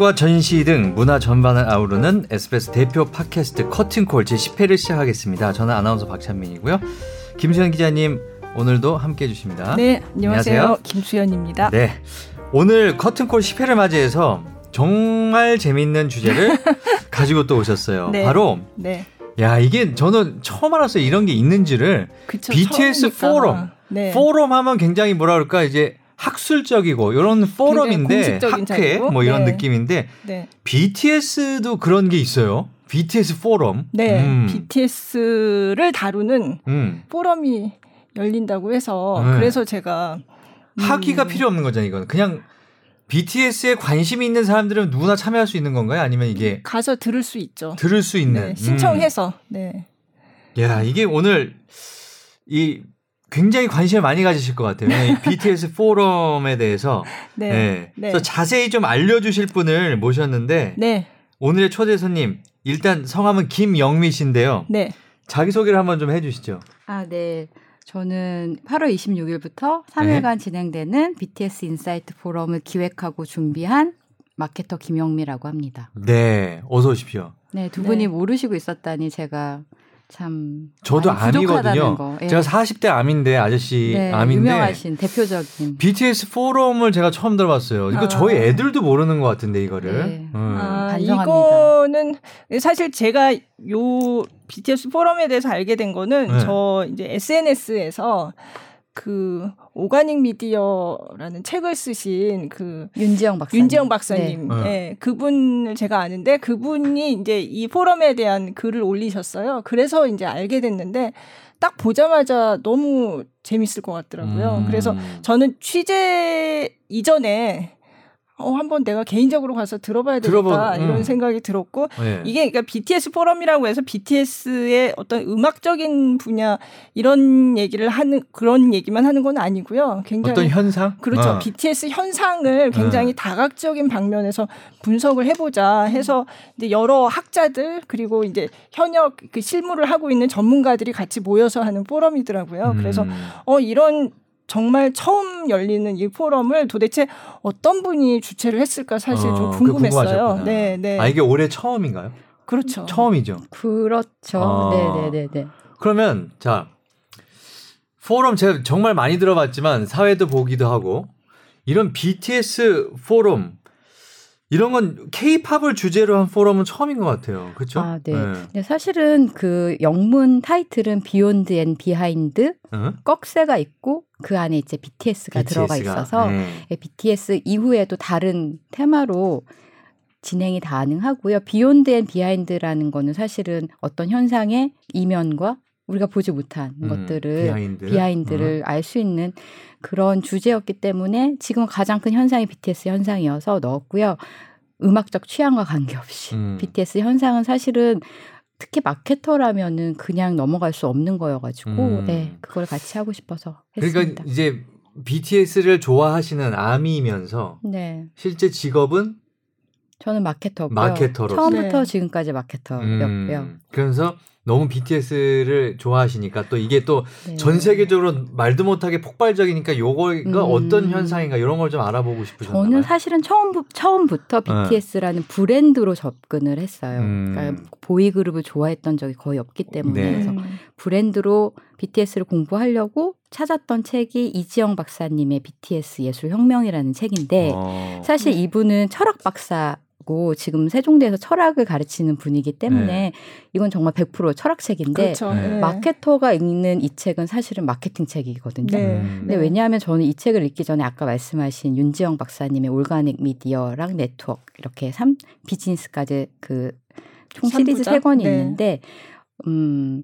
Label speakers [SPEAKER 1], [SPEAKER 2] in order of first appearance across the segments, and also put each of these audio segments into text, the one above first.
[SPEAKER 1] 공연과 전시 등 문화 전반을 아우르는 SBS 대표 팟캐스트 커튼콜 제10회를 시작하겠습니다. 저는 아나운서 박찬민이고요. 김수현 기자님 오늘도 함께 해 주십니다.
[SPEAKER 2] 네, 안녕하세요. 안녕하세요. 김수현입니다.
[SPEAKER 1] 네, 오늘 커튼콜 10회를 맞이해서 정말 재밌는 주제를 가지고 또 오셨어요. 네. 바로 네. 야 이게 저는 처음 알았어요. 이런 게 있는지를 그쵸, BTS 처음이니까. 포럼. 네. 포럼 하면 굉장히 뭐라 그럴까 이제 학술적이고 이런 포럼인데 학회 뭐 이런 네. 느낌인데 네. BTS도 그런 게 있어요. BTS 포럼.
[SPEAKER 2] 네, 음. BTS를 다루는 음. 포럼이 열린다고 해서 네. 그래서 제가
[SPEAKER 1] 음. 학위가 필요 없는 거잖아요. 이건 그냥 BTS에 관심이 있는 사람들은 누구나 참여할 수 있는 건가요? 아니면 이게
[SPEAKER 2] 가서 들을 수 있죠.
[SPEAKER 1] 들을 수 있는
[SPEAKER 2] 네, 신청해서. 음. 네.
[SPEAKER 1] 야 이게 오늘 이 굉장히 관심을 많이 가지실 것 같아요. BTS 포럼에 대해서. 네. 네. 네. 그래서 자세히 좀 알려주실 분을 모셨는데. 네. 오늘의 초대 손님 일단 성함은 김영미 씨인데요. 네. 자기 소개를 한번 좀 해주시죠.
[SPEAKER 3] 아 네. 저는 8월 26일부터 3일간 네. 진행되는 BTS insight 포럼을 기획하고 준비한 마케터 김영미라고 합니다.
[SPEAKER 1] 네, 어서 오십시오.
[SPEAKER 3] 네, 두 분이 네. 모르시고 있었다니 제가 참
[SPEAKER 1] 저도 아미거든요. 거. 예. 제가 40대 아미인데 아저씨 네, 아미인데
[SPEAKER 3] 유명하신 대표적인
[SPEAKER 1] BTS 포럼을 제가 처음 들어봤어요. 이거 아. 저희 애들도 모르는 것 같은데 이거를. 네.
[SPEAKER 2] 음. 아, 이거는 사실 제가 요 BTS 포럼에 대해서 알게 된 거는 네. 저 이제 SNS에서 그 오가닉 미디어라는 책을 쓰신 그
[SPEAKER 3] 윤지영 박사님,
[SPEAKER 2] 윤지영 박사님, 네. 네. 그분을 제가 아는데 그분이 이제 이 포럼에 대한 글을 올리셨어요. 그래서 이제 알게 됐는데 딱 보자마자 너무 재밌을 것 같더라고요. 음. 그래서 저는 취재 이전에 어, 한번 내가 개인적으로 가서 들어봐야 되겠다 들어본, 음. 이런 생각이 들었고 네. 이게 그러니까 BTS 포럼이라고 해서 BTS의 어떤 음악적인 분야 이런 얘기를 하는 그런 얘기만 하는 건 아니고요.
[SPEAKER 1] 굉장히 어떤 현상?
[SPEAKER 2] 그렇죠. 어. BTS 현상을 굉장히 어. 다각적인 방면에서 분석을 해보자 해서 이제 여러 학자들 그리고 이제 현역 그 실무를 하고 있는 전문가들이 같이 모여서 하는 포럼이더라고요. 음. 그래서 어 이런 정말 처음 열리는 이 포럼을 도대체 어떤 분이 주최를 했을까 사실 어, 좀 궁금했어요.
[SPEAKER 1] 네, 네. 아 이게 올해 처음인가요?
[SPEAKER 2] 그렇죠.
[SPEAKER 1] 처음이죠.
[SPEAKER 3] 그렇죠. 아. 네, 네, 네, 네.
[SPEAKER 1] 그러면 자 포럼 제가 정말 많이 들어봤지만 사회도 보기도 하고 이런 BTS 포럼 이런 건 케이팝을 주제로 한 포럼은 처음인 것 같아요. 그렇죠?
[SPEAKER 3] 아, 네. 네. 네. 사실은 그 영문 타이틀은 beyond and behind 어? 꺽쇠가 있고 그 안에 이제 BTS가, BTS가 들어가 있어서 네. BTS 예, 이후에도 다른 테마로 진행이 가능하고요. beyond and behind라는 거는 사실은 어떤 현상의 이면과 우리가 보지 못한 음, 것들을 비하인드. 비하인드를 음. 알수 있는 그런 주제였기 때문에 지금 가장 큰 현상이 BTS 현상이어서 넣었고요. 음악적 취향과 관계없이 음. BTS 현상은 사실은 특히 마케터라면은 그냥 넘어갈 수 없는 거여가지고 음. 네 그걸 같이 하고 싶어서
[SPEAKER 1] 했습니다. 그러니까 이제 BTS를 좋아하시는 아미면서 네. 실제 직업은
[SPEAKER 3] 저는 마케터고요.
[SPEAKER 1] 마케터로
[SPEAKER 3] 처음부터 네. 지금까지 마케터였고요. 음.
[SPEAKER 1] 그래서 너무 BTS를 좋아하시니까 또 이게 또전 네. 세계적으로 말도 못하게 폭발적이니까 요거가 음. 어떤 현상인가 이런 걸 좀 알아보고 싶으셨나요?
[SPEAKER 3] 저는 사실은 처음 처음부터 BTS라는 네. 브랜드로 접근을 했어요. 음. 그러니까 보이 그룹을 좋아했던 적이 거의 없기 때문에 네. 그래서 브랜드로 BTS를 공부하려고 찾았던 책이 이지영 박사님의 BTS 예술 혁명이라는 책인데 어. 사실 이분은 철학 박사 고 지금 세종대에서 철학을 가르치는 분이기 때문에 네. 이건 정말 100% 철학책인데 그렇죠. 네. 마케터가 읽는 이 책은 사실은 마케팅 책이거든요. 네. 근데 네. 왜냐하면 저는 이 책을 읽기 전에 아까 말씀하신 윤지영 박사님의 올가닉 미디어랑 네트워크 이렇게 3 비즈니스까지 그 총 시리즈 3권이 네. 있는데 음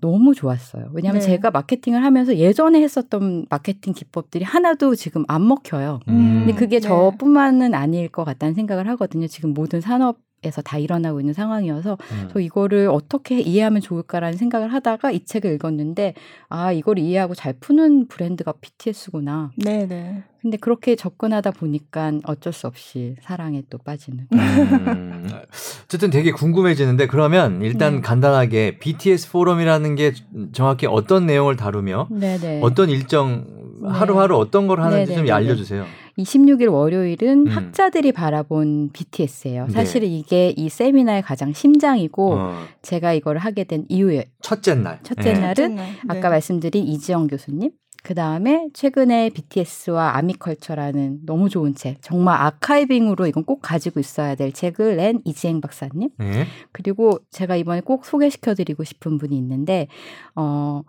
[SPEAKER 3] 너무 좋았어요. 왜냐하면 네. 제가 마케팅을 하면서 예전에 했었던 마케팅 기법들이 하나도 지금 안 먹혀요. 음. 근데 그게 네. 저뿐만은 아닐 것 같다는 생각을 하거든요. 지금 모든 산업 에서 다 일어나고 있는 상황이어서 음. 저 이거를 어떻게 이해하면 좋을까라는 생각을 하다가 이 책을 읽었는데 아 이걸 이해하고 잘 푸는 브랜드가 BTS구나. 네네. 근데 그렇게 접근하다 보니까 어쩔 수 없이 사랑에 또 빠지는. 음,
[SPEAKER 1] 어쨌든 되게 궁금해지는데 그러면 일단 네. 간단하게 BTS 포럼이라는 게 정확히 어떤 내용을 다루며 네네. 어떤 일정 하루하루 어떤 걸 하는지 네네 좀 알려주세요.
[SPEAKER 3] 26일 월요일은 음. 학자들이 바라본 BTS예요. 네. 사실은 이게 이 세미나의 가장 심장이고 어. 제가 이걸 하게 된 이유예요.
[SPEAKER 1] 첫째 날.
[SPEAKER 3] 첫째 네. 날은 네. 아까 말씀드린 이지영 교수님, 그 다음에 최근에 BTS와 아미컬처라는 너무 좋은 책, 정말 아카이빙으로 이건 꼭 가지고 있어야 될 책을 낸 이지행 박사님. 네. 그리고 제가 이번에 꼭 소개시켜드리고 싶은 분이 있는데, 어,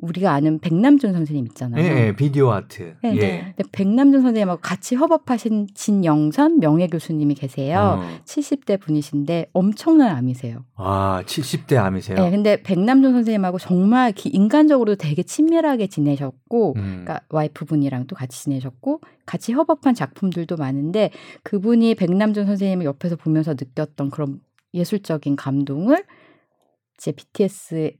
[SPEAKER 3] 우리가 아는 백남준 선생님 있잖아요.
[SPEAKER 1] 네, 네 비디오 아트. 네, 예.
[SPEAKER 3] 네. 백남준 선생님하고 같이 협업하신 진영선 명예 교수님이 계세요. 어. 70대 분이신데 엄청난 암이세요.
[SPEAKER 1] 아, 70대 암이세요?
[SPEAKER 3] 네, 근데 백남준 선생님하고 정말 인간적으로 되게 친밀하게 지내셨고, 음. 그러니까 와이프분이랑도 같이 지내셨고, 같이 협업한 작품들도 많은데 그분이 백남준 선생님을 옆에서 보면서 느꼈던 그런 예술적인 감동을 제 BTS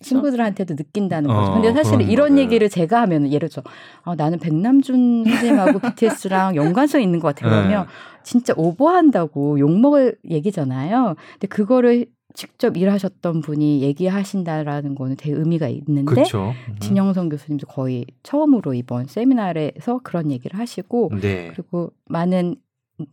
[SPEAKER 3] 친구들한테도 느낀다는 거죠. 어, 근데 사실 이런 거를. 얘기를 제가 하면 예를 들어 아, 나는 백남준 선생님하고 BTS랑 연관성 있는 것 같아. 그러면 네. 진짜 오버한다고 욕먹을 얘기잖아요. 근데 그거를 직접 일하셨던 분이 얘기하신다라는 거는 되게 의미가 있는데 그쵸. 음. 진영선 교수님도 거의 처음으로 이번 세미나에서 그런 얘기를 하시고 네. 그리고 많은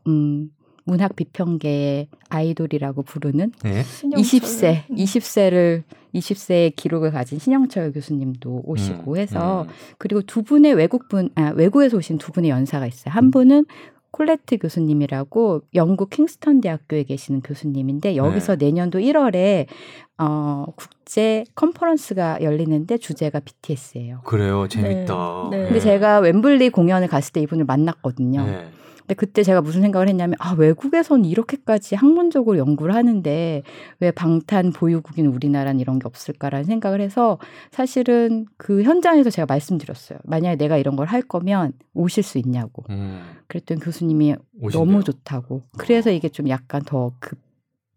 [SPEAKER 3] 음 문학 비평계의 아이돌이라고 부르는 네. 20세, 20세를 20세의 기록을 가진 신영철 교수님도 오시고 음, 해서 음. 그리고 두 분의 외국분 아 외국에서 오신 두 분의 연사가 있어요. 한 음. 분은 콜레트 교수님이라고 영국 킹스턴 대학교에 계시는 교수님인데 여기서 네. 내년도 1월에 어 국제 컨퍼런스가 열리는데 주제가 BTS예요.
[SPEAKER 1] 그래요. 재밌다.
[SPEAKER 3] 네. 네. 근데 제가 웸블리 공연을 갔을 때 이분을 만났거든요. 네. 근데 그때 제가 무슨 생각을 했냐면 아 외국에선 이렇게까지 학문적으로 연구를 하는데 왜 방탄 보유국인 우리나라는 이런 게 없을까라는 생각을 해서 사실은 그 현장에서 제가 말씀드렸어요. 만약에 내가 이런 걸 할 거면 오실 수 있냐고. 음. 그랬더니 교수님이 오신대요. 너무 좋다고. 그래서 이게 좀 약간 더 급.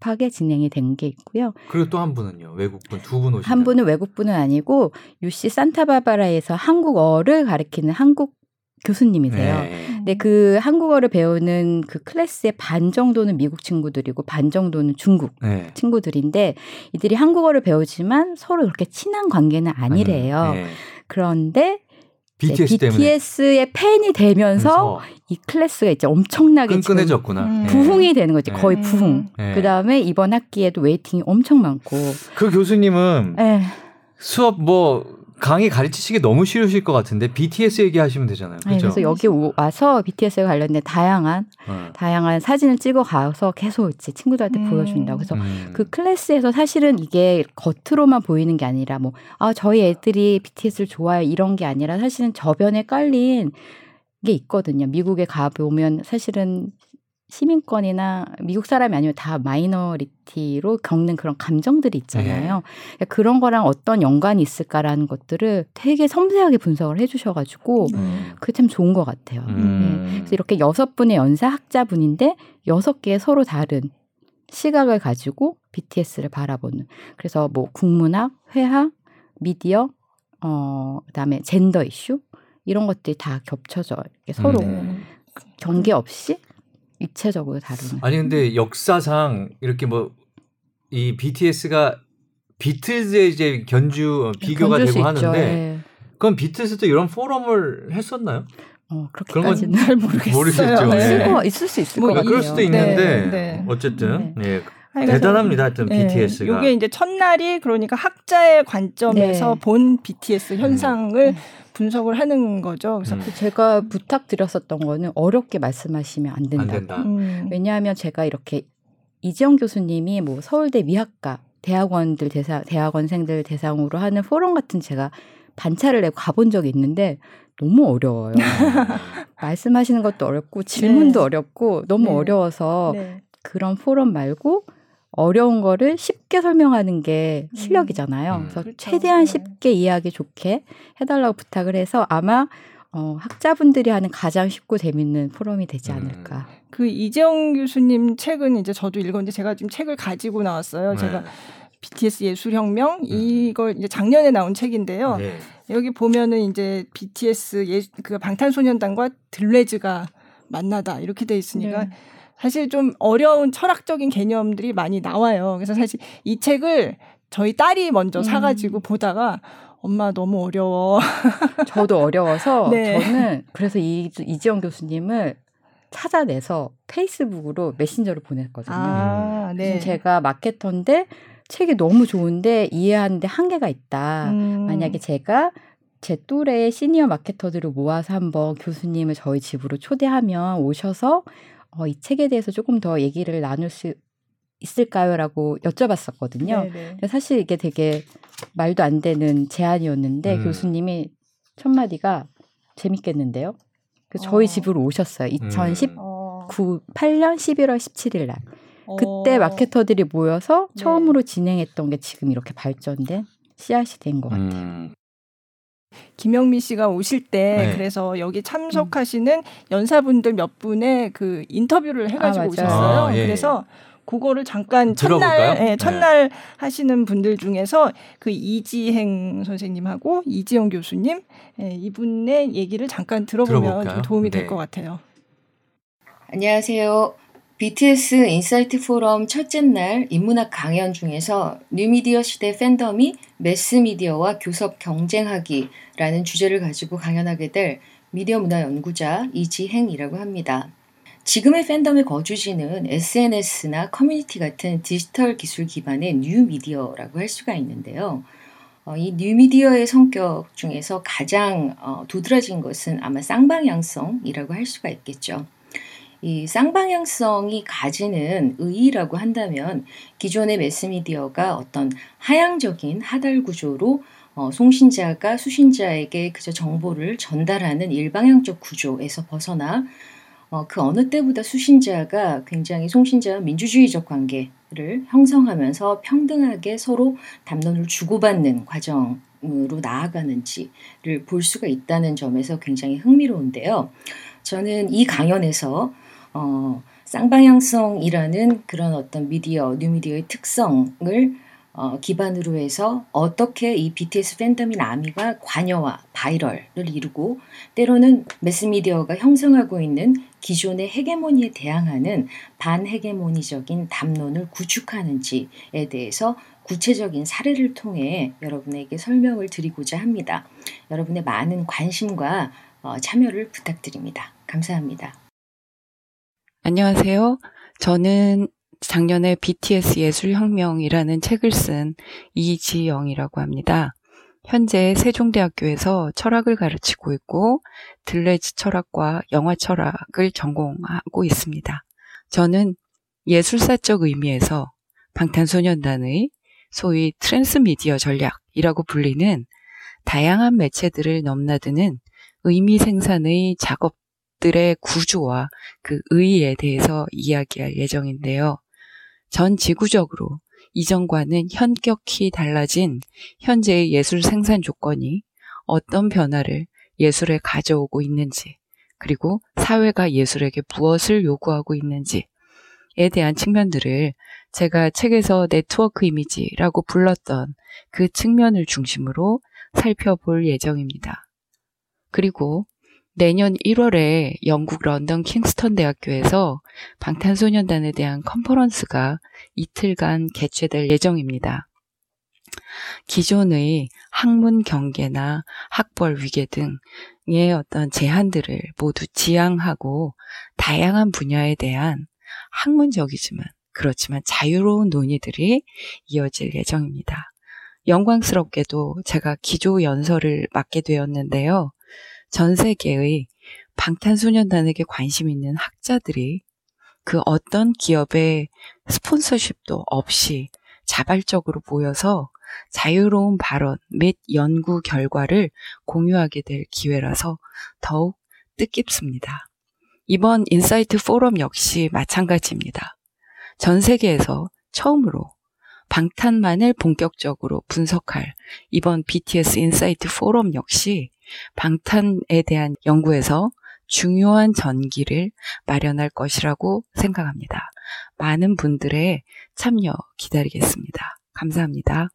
[SPEAKER 3] 하게 진행이 된 게 있고요.
[SPEAKER 1] 그리고 또 한 분은요. 외국분 두 분 오신
[SPEAKER 3] 한 분은 외국분은 아니고 UC 산타바바라에서 한국어를 가르치는 한국 교수님이세요. 네. 근데 그 한국어를 배우는 그 클래스의 반 정도는 미국 친구들이고 반 정도는 중국 네. 친구들인데 이들이 한국어를 배우지만 서로 그렇게 친한 관계는 아니래요. 네. 그런데 BTS BTS의 팬이 되면서 이 클래스가 이제 엄청나게
[SPEAKER 1] 끈끈해졌구나. 음.
[SPEAKER 3] 부흥이 되는 거지. 거의 네. 부흥. 네. 그 다음에 이번 학기에도 웨이팅이 엄청 많고.
[SPEAKER 1] 그 교수님은 네. 수업 뭐 강의 가르치시기 너무 싫으실 것 같은데 BTS 얘기하시면 되잖아요. 그죠? 네,
[SPEAKER 3] 그래서 여기 와서 BTS에 관련된 다양한 어. 다양한 사진을 찍어 가서 계속 이제 친구들한테 음. 보여준다고. 그래서 음. 그 클래스에서 사실은 이게 겉으로만 보이는 게 아니라 뭐 아 저희 애들이 BTS를 좋아해 이런 게 아니라 사실은 저변에 깔린 게 있거든요. 미국에 가 보면 사실은 시민권이나 미국 사람이 아니면 다 마이너리티로 겪는 그런 감정들이 있잖아요. 네. 그런 거랑 어떤 연관이 있을까라는 것들을 되게 섬세하게 분석을 해주셔가지고 음. 그게 참 좋은 것 같아요. 음. 네. 그래서 이렇게 여섯 분의 연사 학자분인데 여섯 개의 서로 다른 시각을 가지고 BTS를 바라보는. 그래서 뭐 국문학, 회학, 미디어, 어 그다음에 젠더 이슈 이런 것들이 다 겹쳐져 이렇게 서로 음. 경계 없이 입체적으로 다루는.
[SPEAKER 1] 아니 근데 역사상 이렇게 뭐 이 BTS가 비틀즈에 이제 견주 어, 비교가 되고 하는데 네. 그럼 비틀즈도 이런 포럼을 했었나요?
[SPEAKER 3] 어, 그렇게까지는 잘 모르겠어요.
[SPEAKER 1] 모르겠죠.
[SPEAKER 3] 네. 있을, 있을 수 있을 뭐 것 같아요.
[SPEAKER 1] 그럴 수도 있는데 네, 네. 어쨌든 네. 네. 대단합니다. 하여튼 네, BTS가.
[SPEAKER 2] 이게 이제 첫날이 그러니까 학자의 관점에서 네. 본 BTS 현상을 음. 분석을 하는 거죠.
[SPEAKER 3] 그래서 음. 제가 부탁드렸었던 거는 어렵게 말씀하시면 안 된다. 안 된다. 음. 왜냐하면 제가 이렇게 이지영 교수님이 뭐 서울대 미학과 대학원들 대상 대학원생들 대상으로 하는 포럼 같은 제가 반차를 내고 가본 적이 있는데 너무 어려워요. 말씀하시는 것도 어렵고 질문도 네. 어렵고 너무 네. 어려워서 네. 그런 포럼 말고 어려운 거를 쉽게 설명하는 게 음. 실력이잖아요. 음. 그래서 그렇죠. 최대한 네. 쉽게 이해하기 좋게 해달라고 부탁을 해서 아마 어, 학자분들이 하는 가장 쉽고 재밌는 포럼이 되지 음. 않을까. 음.
[SPEAKER 2] 그 이재영 교수님 책은 이제 저도 읽었는데 제가 지금 책을 가지고 나왔어요. 네. 제가 BTS 예술혁명 음. 이걸 이제 작년에 나온 책인데요. 네. 여기 보면은 이제 BTS 예, 그 방탄소년단과 들레즈가 만나다 이렇게 돼 있으니까 네. 사실 좀 어려운 철학적인 개념들이 많이 나와요. 그래서 사실 이 책을 저희 딸이 먼저 음. 사가지고 보다가 엄마 너무 어려워.
[SPEAKER 3] 저도 어려워서 네. 저는 그래서 이, 이지영 교수님을 찾아내서 페이스북으로 메신저를 보냈거든요. 아, 네. 제가 마케터인데 책이 너무 좋은데 이해하는데 한계가 있다. 음. 만약에 제가 제 또래의 시니어 마케터들을 모아서 한번 교수님을 저희 집으로 초대하면 오셔서 어, 이 책에 대해서 조금 더 얘기를 나눌 수 있을까요?라고 여쭤봤었거든요. 네네. 사실 이게 되게 말도 안 되는 제안이었는데 음. 교수님이 첫 마디가 재밌겠는데요. 그 저희 어. 집으로 오셨어요. 2019 음. 8년 11월 17일 날. 그때 어. 마케터들이 모여서 네. 처음으로 진행했던 게 지금 이렇게 발전된 씨앗이 된 것 같아요. 음.
[SPEAKER 2] 김영미 씨가 오실 때 네. 그래서 여기 참석하시는 음. 연사분들 몇 분의 그 인터뷰를 해가지고 아, 오셨어요. 아, 예. 그래서 그거를 잠깐 첫날 예, 첫날 네. 하시는 분들 중에서 그 이지행 선생님하고 이지영 교수님 예, 이분의 얘기를 잠깐 들어보면 좀 도움이 네. 될것 같아요.
[SPEAKER 4] 안녕하세요. BTS insight 포럼 첫째 날 인문학 강연 중에서 뉴미디어 시대 팬덤이 매스미디어와 교섭 경쟁하기라는 주제를 가지고 강연하게 될 미디어 문화 연구자 이지행이라고 합니다. 지금의 팬덤의 거주지는 SNS나 커뮤니티 같은 디지털 기술 기반의 뉴미디어라고 할 수가 있는데요. 어, 이 뉴미디어의 성격 중에서 가장 어, 도드라진 것은 아마 쌍방향성이라고 할 수가 있겠죠. 이 쌍방향성이 가지는 의의라고 한다면 기존의 매스미디어가 어떤 하향적인 하달 구조로 어, 송신자가 수신자에게 그저 정보를 전달하는 일방향적 구조에서 벗어나 어, 그 어느 때보다 수신자가 굉장히 송신자와 민주주의적 관계를 형성하면서 평등하게 서로 담론을 주고받는 과정으로 나아가는지를 볼 수가 있다는 점에서 굉장히 흥미로운데요. 저는 이 강연에서 어, 쌍방향성이라는 그런 어떤 미디어, 뉴미디어의 특성을 어, 기반으로 해서 어떻게 이 BTS 팬덤인 아미가 관여와 바이럴을 이루고 때로는 매스미디어가 형성하고 있는 기존의 헤게모니에 대항하는 반헤게모니적인 담론을 구축하는지에 대해서 구체적인 사례를 통해 여러분에게 설명을 드리고자 합니다. 여러분의 많은 관심과 어, 참여를 부탁드립니다. 감사합니다.
[SPEAKER 5] 안녕하세요. 저는 작년에 BTS 예술혁명이라는 책을 쓴 이지영이라고 합니다. 현재 세종대학교에서 철학을 가르치고 있고 들레즈 철학과 영화 철학을 전공하고 있습니다. 저는 예술사적 의미에서 방탄소년단의 소위 트랜스미디어 전략이라고 불리는 다양한 매체들을 넘나드는 의미 생산의 작업 것들의 구조와 그 의의에 대해서 이야기할 예정인데요. 전 지구적으로 이전과는 현격히 달라진 현재의 예술 생산 조건이 어떤 변화를 예술에 가져오고 있는지, 그리고 사회가 예술에게 무엇을 요구하고 있는지에 대한 측면들을 제가 책에서 네트워크 이미지라고 불렀던 그 측면을 중심으로 살펴볼 예정입니다. 그리고 내년 1월에 영국 런던 킹스턴 대학교에서 방탄소년단에 대한 컨퍼런스가 이틀간 개최될 예정입니다. 기존의 학문 경계나 학벌 위계 등의 어떤 제한들을 모두 지향하고 다양한 분야에 대한 학문적이지만 그렇지만 자유로운 논의들이 이어질 예정입니다. 영광스럽게도 제가 기조 연설을 맡게 되었는데요. 전 세계의 방탄소년단에게 관심 있는 학자들이 그 어떤 기업의 sponsorship도 없이 자발적으로 모여서 자유로운 발언 및 연구 결과를 공유하게 될 기회라서 더욱 뜻깊습니다. 이번 insight 포럼 역시 마찬가지입니다. 전 세계에서 처음으로 방탄만을 본격적으로 분석할 이번 BTS insight 포럼 역시 방탄에 대한 연구에서 중요한 전기를 마련할 것이라고 생각합니다. 많은 분들의 참여 기다리겠습니다. 감사합니다.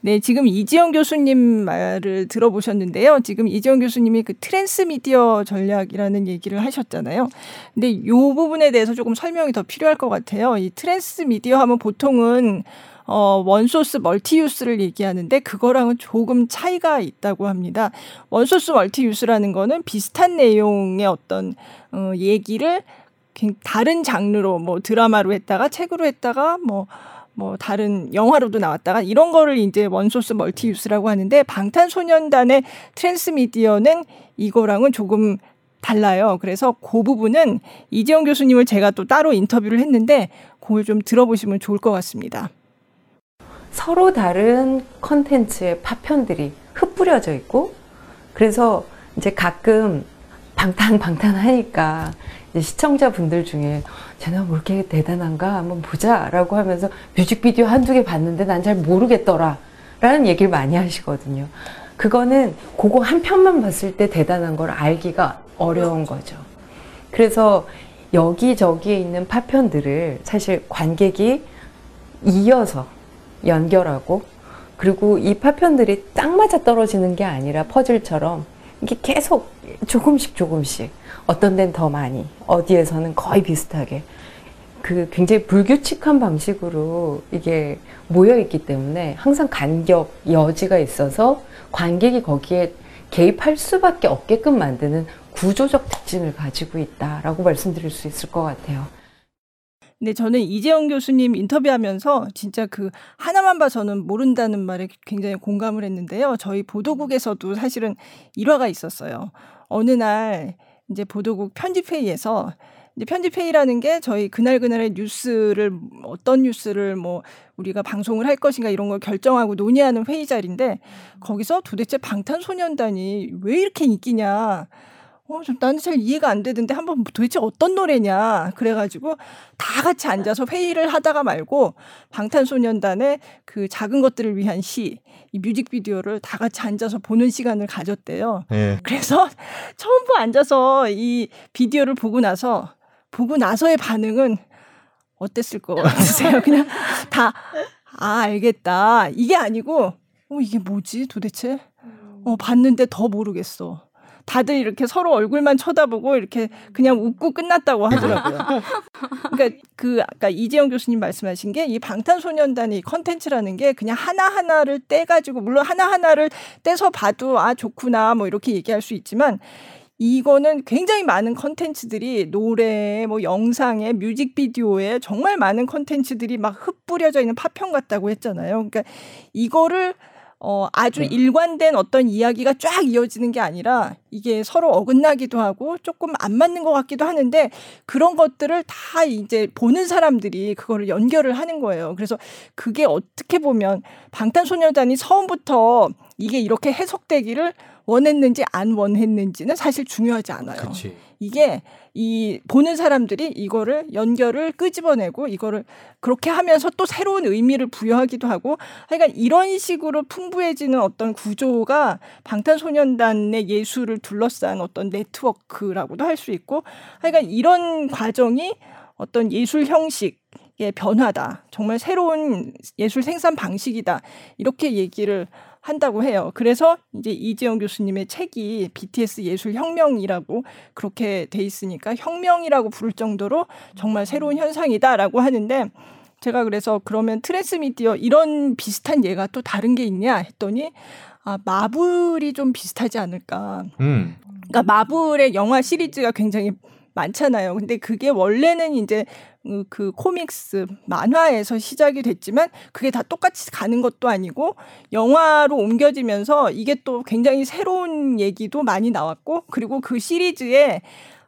[SPEAKER 2] 네, 지금 이지영 교수님 말을 들어보셨는데요. 지금 이지영 교수님이 그 transmedia 전략이라는 얘기를 하셨잖아요. 근데 이 부분에 대해서 조금 설명이 더 필요할 것 같아요. 이 transmedia 하면 보통은 어, one source multi-use를 얘기하는데 그거랑은 조금 차이가 있다고 합니다. one source multi-use라는 거는 비슷한 내용의 어떤 어, 얘기를 다른 장르로 뭐 드라마로 했다가 책으로 했다가 뭐뭐 다른 영화로도 나왔다가 이런 거를 이제 one source multi-use라고 하는데 방탄소년단의 트랜스미디어는 이거랑은 조금 달라요. 그래서 그 부분은 이재용 교수님을 제가 또 따로 인터뷰를 했는데 그걸 좀 들어보시면 좋을 것 같습니다.
[SPEAKER 6] 서로 다른 컨텐츠의 파편들이 흩뿌려져 있고 그래서 이제 가끔 방탄 방탄 하니까 시청자분들 중에 쟤네 뭐 이렇게 대단한가 한번 보자 라고 하면서 뮤직비디오 한두 개 봤는데 난 잘 모르겠더라 라는 얘기를 많이 하시거든요. 그거는 그거 한 편만 봤을 때 대단한 걸 알기가 어려운 거죠. 그래서 여기저기에 있는 파편들을 사실 관객이 이어서 연결하고 그리고 이 파편들이 딱 맞아 떨어지는 게 아니라 퍼즐처럼 이게 계속 조금씩 조금씩 어떤 데는 더 많이, 어디에서는 거의 비슷하게 그 굉장히 불규칙한 방식으로 이게 모여 있기 때문에 항상 간격, 여지가 있어서 관객이 거기에 개입할 수밖에 없게끔 만드는 구조적 특징을 가지고 있다라고 말씀드릴 수 있을 것 같아요.
[SPEAKER 2] 근데 저는 이재영 교수님 인터뷰하면서 진짜 그 하나만 봐서는 모른다는 말에 굉장히 공감을 했는데요. 저희 보도국에서도 사실은 일화가 있었어요. 어느 날 이제 보도국 편집회의에서 이제 편집회의라는 게 저희 그날 그날의 뉴스를 어떤 뉴스를 뭐 우리가 방송을 할 것인가 이런 걸 결정하고 논의하는 회의 자리인데 거기서 도대체 방탄소년단이 왜 이렇게 인기냐 어, 좀 나는 잘 이해가 안 되던데 한번 도대체 어떤 노래냐. 그래가지고 다 같이 앉아서 회의를 하다가 말고 방탄소년단의 그 작은 것들을 위한 시, 이 뮤직비디오를 다 같이 앉아서 보는 시간을 가졌대요. 네. 그래서 처음부 앉아서 이 비디오를 보고 나서, 보고 나서의 반응은 어땠을 것 같으세요? 그냥 다, 아, 알겠다. 이게 아니고, 어, 이게 뭐지 도대체? 어, 봤는데 더 모르겠어. 다들 이렇게 서로 얼굴만 쳐다보고 이렇게 그냥 웃고 끝났다고 하더라고요. 그러니까 그 아까 이재영 교수님 말씀하신 게 이 방탄소년단이 컨텐츠라는 게 그냥 하나하나를 떼가지고 물론 하나하나를 떼서 봐도 아 좋구나 뭐 이렇게 얘기할 수 있지만 이거는 굉장히 많은 컨텐츠들이 노래, 뭐 영상에, 뮤직비디오에 정말 많은 컨텐츠들이 막 흩뿌려져 있는 파편 같다고 했잖아요. 그러니까 이거를 어, 아주 네. 일관된 어떤 이야기가 쫙 이어지는 게 아니라 이게 서로 어긋나기도 하고 조금 안 맞는 것 같기도 하는데 그런 것들을 다 이제 보는 사람들이 그거를 연결을 하는 거예요. 그래서 그게 어떻게 보면 방탄소년단이 처음부터 이게 이렇게 해석되기를 원했는지 안 원했는지는 사실 중요하지 않아요. 그치. 이게 이 보는 사람들이 이거를 연결을 끄집어내고 이거를 그렇게 하면서 또 새로운 의미를 부여하기도 하고 하여간 이런 식으로 풍부해지는 어떤 구조가 방탄소년단의 예술을 둘러싼 어떤 네트워크라고도 할 수 있고 하여간 이런 과정이 어떤 예술 형식 의 변화다. 정말 새로운 예술 생산 방식이다. 이렇게 얘기를 한다고 해요. 그래서 이제 이재영 교수님의 책이 BTS 예술 혁명이라고 그렇게 돼 있으니까 혁명이라고 부를 정도로 정말 새로운 현상이다라고 하는데 제가 그래서 그러면 트랜스미디어 이런 비슷한 예가 또 다른 게 있냐 했더니 아 마블이 좀 비슷하지 않을까. 음. 그러니까 마블의 영화 시리즈가 굉장히 많잖아요. 근데 그게 원래는 이제 그, 그 코믹스 만화에서 시작이 됐지만 그게 다 똑같이 가는 것도 아니고 영화로 옮겨지면서 이게 또 굉장히 새로운 얘기도 많이 나왔고 그리고 그 시리즈에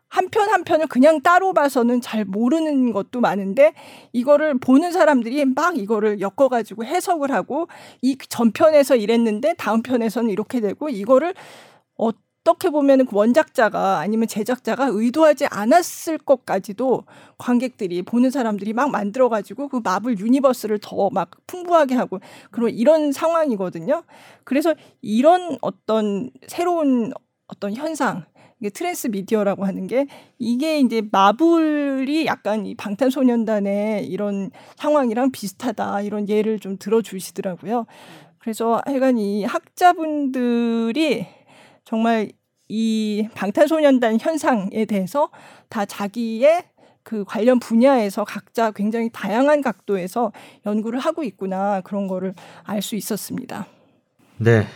[SPEAKER 2] 한편 한 편을 그냥 따로 봐서는 잘 모르는 것도 많은데 이거를 보는 사람들이 막 이거를 엮어 가지고 해석을 하고 이 전편에서 이랬는데 다음 편에서는 이렇게 되고 이거를 어 어떻게 보면 그 원작자가 아니면 제작자가 의도하지 않았을 것까지도 관객들이 보는 사람들이 막 만들어가지고 그 마블 universe를 더 막 풍부하게 하고 그런 이런 상황이거든요. 그래서 이런 어떤 새로운 어떤 현상 이게 transmedia라고 하는 게 이게 이제 마블이 약간 이 방탄소년단의 이런 상황이랑 비슷하다 이런 예를 좀 들어주시더라고요. 그래서 하여간 이 학자분들이 정말 이 방탄소년단 현상에 대해서 다 자기의 그 관련 분야에서 각자 굉장히 다양한 각도에서 연구를 하고 있구나 그런 거를 알 수 있었습니다.
[SPEAKER 1] 네.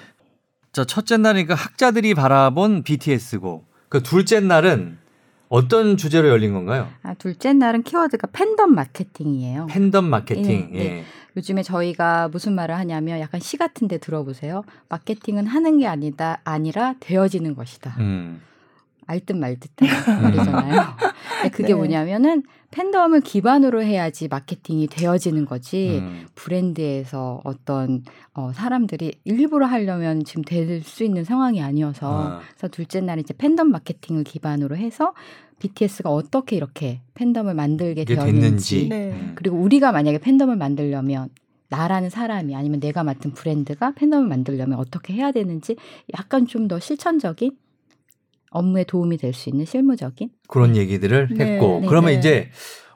[SPEAKER 1] 자, 첫째 날이니까 학자들이 바라본 BTS고 그 둘째 날은 어떤 주제로 열린 건가요?
[SPEAKER 3] 아, 둘째 날은 키워드가 팬덤 마케팅이에요.
[SPEAKER 1] 팬덤 마케팅. 예, 네. 예.
[SPEAKER 3] 요즘에 저희가 무슨 말을 하냐면 약간 시 같은 데 들어보세요. 마케팅은 하는 게 아니다 아니라 되어지는 것이다. 음. 알듯 말듯한 말이잖아요. 그게 네. 뭐냐면은 팬덤을 기반으로 해야지 마케팅이 되어지는 거지 음. 브랜드에서 어떤 어, 사람들이 일부러 하려면 지금 될 수 있는 상황이 아니어서 아. 그래서 둘째 날 이제 팬덤 마케팅을 기반으로 해서 BTS가 어떻게 이렇게 팬덤을 만들게 되었는지 네. 그리고 우리가 만약에 팬덤을 만들려면 나라는 사람이 아니면 내가 맡은 브랜드가 팬덤을 만들려면 어떻게 해야 되는지 약간 좀 더 실천적인 업무에 도움이 될 수 있는 실무적인
[SPEAKER 1] 그런 얘기들을 네. 했고 네. 그러면 네. 이제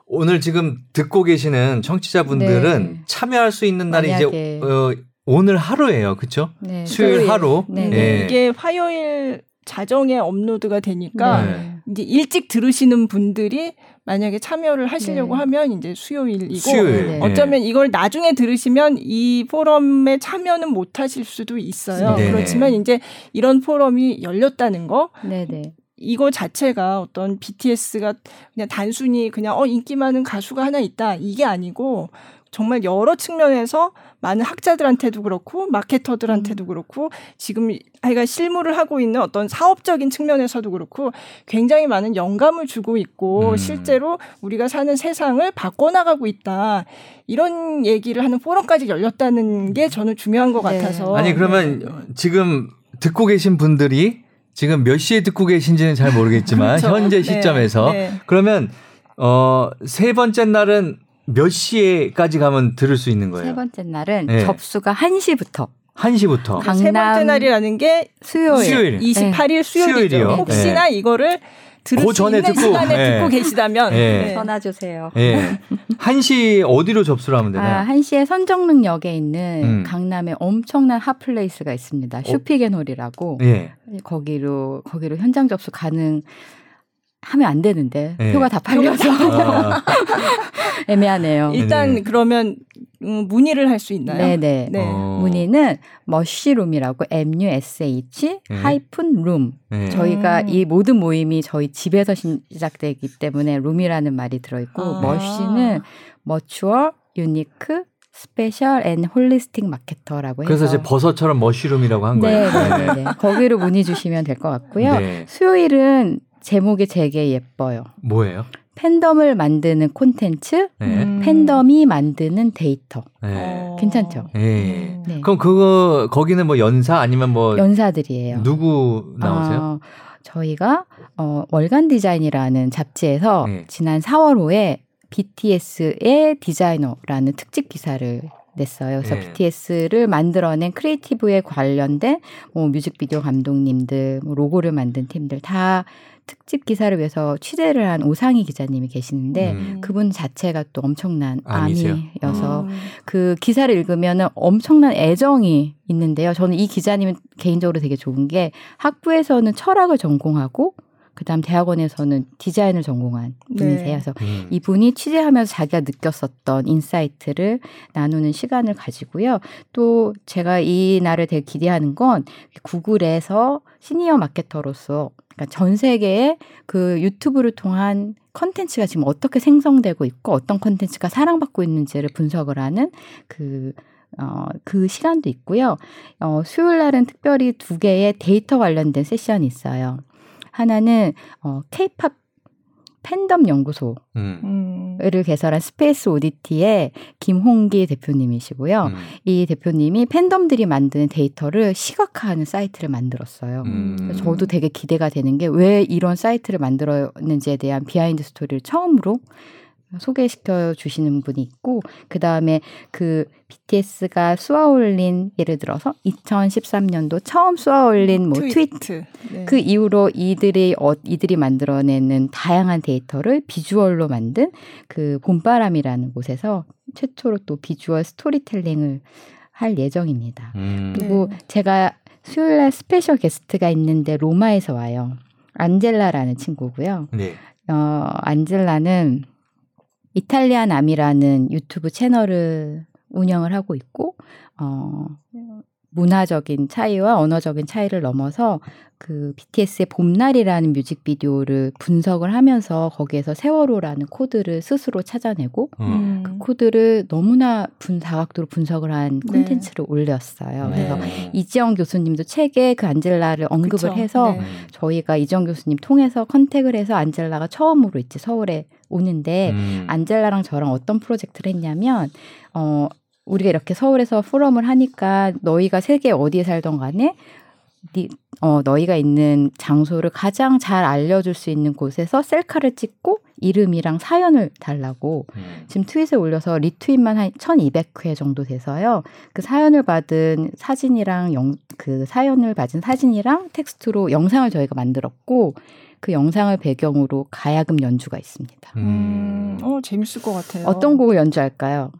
[SPEAKER 1] 오늘 지금 듣고 계시는 청취자분들은 네. 참여할 수 있는 날이 이제 어, 오늘 하루예요, 그렇죠? 수요일 하루.
[SPEAKER 2] 네. 예. 이게 화요일 자정에 업로드가 되니까 이제 일찍 들으시는 분들이 만약에 참여를 하시려고 네. 하면 이제 수요일이고 수요일. 네. 어쩌면 이걸 나중에 들으시면 이 포럼에 참여는 못 하실 수도 있어요. 네. 그렇지만 이제 이런 포럼이 열렸다는 거 네네. 이거 자체가 어떤 BTS가 그냥 단순히 그냥 어 인기 많은 가수가 하나 있다 이게 아니고 정말 여러 측면에서 많은 학자들한테도 그렇고 마케터들한테도 음. 그렇고 지금 아이가 실무를 하고 있는 어떤 사업적인 측면에서도 그렇고 굉장히 많은 영감을 주고 있고 음. 실제로 우리가 사는 세상을 바꿔나가고 있다 이런 얘기를 하는 포럼까지 열렸다는 게 저는 중요한 것 네. 같아서
[SPEAKER 1] 아니 그러면 네. 지금 듣고 계신 분들이 지금 몇 시에 듣고 계신지는 잘 모르겠지만 그렇죠. 현재 네. 시점에서 네. 네. 그러면 어 세 번째 날은 몇 시에까지 가면 들을 수 있는 거예요?
[SPEAKER 3] 세 번째 날은 네. 접수가 1시부터
[SPEAKER 1] 1시부터.
[SPEAKER 2] 강남 세 번째 날이라는 게 수요일. 수요일. 28일 수요일이죠. 수요일이요. 혹시나 네. 이거를 들을 그 전에 듣고, 시간에 네. 듣고 계시다면 네.
[SPEAKER 3] 네. 전화 주세요.
[SPEAKER 1] 네. 1시 어디로 접수를 하면 되나요? 아,
[SPEAKER 3] 1시에 선정릉역에 있는 음. 강남에 엄청난 hot place가 있습니다. 어. 슈피겐홀이라고. 예. 거기로 거기로 현장 접수 가능 하면 안 되는데 네. 표가 다 팔려서 아. 애매하네요.
[SPEAKER 2] 일단 네. 그러면 음, 문의를 할 수 있나요?
[SPEAKER 3] 네네. 네. 어. 문의는 mushroom이라고 MUSH 네. 하이픈 룸. 네. 저희가 음. 이 모든 모임이 저희 집에서 시작되기 때문에 room이라는 말이 들어있고 아. mush는 mutual unique special and holistic marketer라고 해서
[SPEAKER 1] 그래서 이제 버섯처럼 mushroom이라고 한 거예요.
[SPEAKER 3] 네, 네, 네. 거기로 문의 주시면 될 것 같고요. 네. 수요일은 제목이 되게 예뻐요.
[SPEAKER 1] 뭐예요?
[SPEAKER 3] 팬덤을 만드는 콘텐츠, 네. 음. 팬덤이 만드는 데이터. 네. 괜찮죠?
[SPEAKER 1] 네. 네. 그럼 그거 거기는 뭐 연사 아니면 뭐
[SPEAKER 3] 연사들이에요.
[SPEAKER 1] 누구 나오세요? 어,
[SPEAKER 3] 저희가 어, 월간 디자인이라는 잡지에서 네. 지난 4월 호에 BTS의 디자이너라는 특집 기사를 냈어요. 그래서 네. BTS를 만들어낸 creative에 관련된 뭐 뮤직비디오 감독님들, 뭐 로고를 만든 팀들 다 특집 기사를 위해서 취재를 한 오상희 기자님이 계시는데 음. 그분 자체가 또 엄청난 아미여서 음. 그 기사를 읽으면은 엄청난 애정이 있는데요. 저는 이 기자님은 개인적으로 되게 좋은 게 학부에서는 철학을 전공하고 그다음 대학원에서는 디자인을 전공한 분이세요. 네. 그래서 음. 이분이 취재하면서 자기가 느꼈었던 insight를 나누는 시간을 가지고요. 또 제가 이 날을 되게 기대하는 건 구글에서 senior marketer로서 그러니까 전 세계에 그 유튜브를 통한 컨텐츠가 지금 어떻게 생성되고 있고 어떤 컨텐츠가 사랑받고 있는지를 분석을 하는 그 어, 그 시간도 있고요. 어, 수요일 날은 특별히 두 개의 데이터 관련된 세션이 있어요. 하나는 어, K-pop 팬덤 연구소를 음. 개설한 스페이스 오디티의 김홍기 대표님이시고요. 음. 이 대표님이 팬덤들이 만드는 데이터를 시각화하는 사이트를 만들었어요. 음. 저도 되게 기대가 되는 게 왜 이런 사이트를 만들었는지에 대한 behind story를 처음으로 소개시켜 주시는 분이 있고 그 다음에 그 BTS가 쏘아올린 예를 들어서 2013년도 처음 쏘아올린 뭐 tweet, tweet. 네. 그 이후로 이들이 어, 이들이 만들어내는 다양한 데이터를 비주얼로 만든 그 봄바람이라는 곳에서 최초로 또 visual storytelling을 할 예정입니다. 음. 그리고 네. 제가 수요일 날 special guest가 있는데 로마에서 와요. 안젤라라는 친구고요. 네. 어, 안젤라는 이탈리안 암이라는 유튜브 채널을 운영을 하고 있고 어 문화적인 차이와 언어적인 차이를 넘어서 그 BTS의 봄날이라는 뮤직비디오를 분석을 하면서 거기에서 세월호라는 코드를 스스로 찾아내고 음. 그 코드를 너무나 분 다각도로 분석을 한 네. 콘텐츠를 네. 올렸어요. 그래서 네. 이지영 교수님도 책에 그 안젤라를 언급을 그쵸. 해서 네. 저희가 이지영 교수님 통해서 contact을 해서 안젤라가 처음으로 이제 서울에 오는데 음. 안젤라랑 저랑 어떤 프로젝트를 했냐면 어 우리가 이렇게 서울에서 포럼을 하니까 너희가 세계 어디에 살던 간에 니, 어, 너희가 있는 장소를 가장 잘 알려줄 수 있는 곳에서 셀카를 찍고 이름이랑 사연을 달라고 음. 지금 트윗에 올려서 retweet만 한 1200회 정도 돼서요. 그 사연을 받은 사진이랑 영, 그 사연을 받은 사진이랑 텍스트로 영상을 저희가 만들었고 그 영상을 배경으로 가야금 연주가 있습니다.
[SPEAKER 2] 음, 어, 재밌을 것 같아요.
[SPEAKER 3] 어떤 곡을 연주할까요?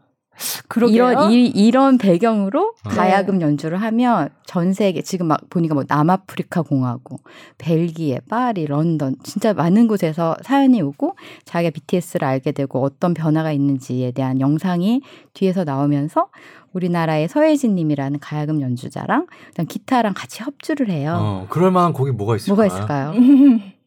[SPEAKER 3] 그러게요. 이런 이, 이런 배경으로 네. 가야금 연주를 하면 전 세계 지금 막 보니까 뭐 남아프리카 공화국, 벨기에, 파리, 런던 진짜 많은 곳에서 사연이 오고 자기가 BTS를 알게 되고 어떤 변화가 있는지에 대한 영상이 뒤에서 나오면서 우리나라의 서혜진님이라는 가야금 연주자랑 기타랑 같이 협주를 해요. 어,
[SPEAKER 1] 그럴 만한 곡이 뭐가 있을까요?
[SPEAKER 3] 뭐가 있을까요?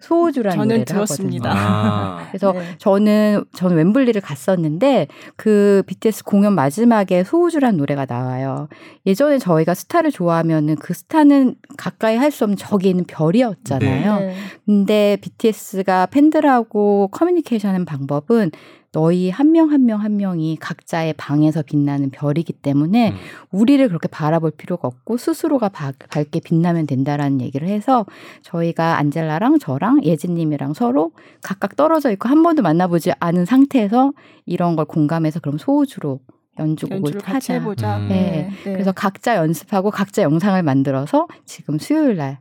[SPEAKER 3] 소호주라는 저는 노래를 들었습니다. 아. 그래서 네. 저는 저는 웸블리를 갔었는데 그 BTS 공연 마지막에 소호주라는 노래가 나와요. 예전에 저희가 스타를 좋아하면은 그 스타는 가까이 할 수 없는 저기 있는 별이었잖아요. 네. 근데 BTS가 팬들하고 커뮤니케이션 하는 방법은 너희 한명한명 한 명이 각자의 방에서 빛나는 별이기 때문에 음. 우리를 그렇게 바라볼 필요가 없고 스스로가 바, 밝게 빛나면 된다라는 얘기를 해서 저희가 안젤라랑 저랑 예진님이랑 서로 각각 떨어져 있고 한 번도 만나보지 않은 상태에서 이런 걸 공감해서 그럼 소우주로 연주곡을 하자. 해보자. 음. 네. 네. 그래서 각자 연습하고 각자 영상을 만들어서 지금 수요일 날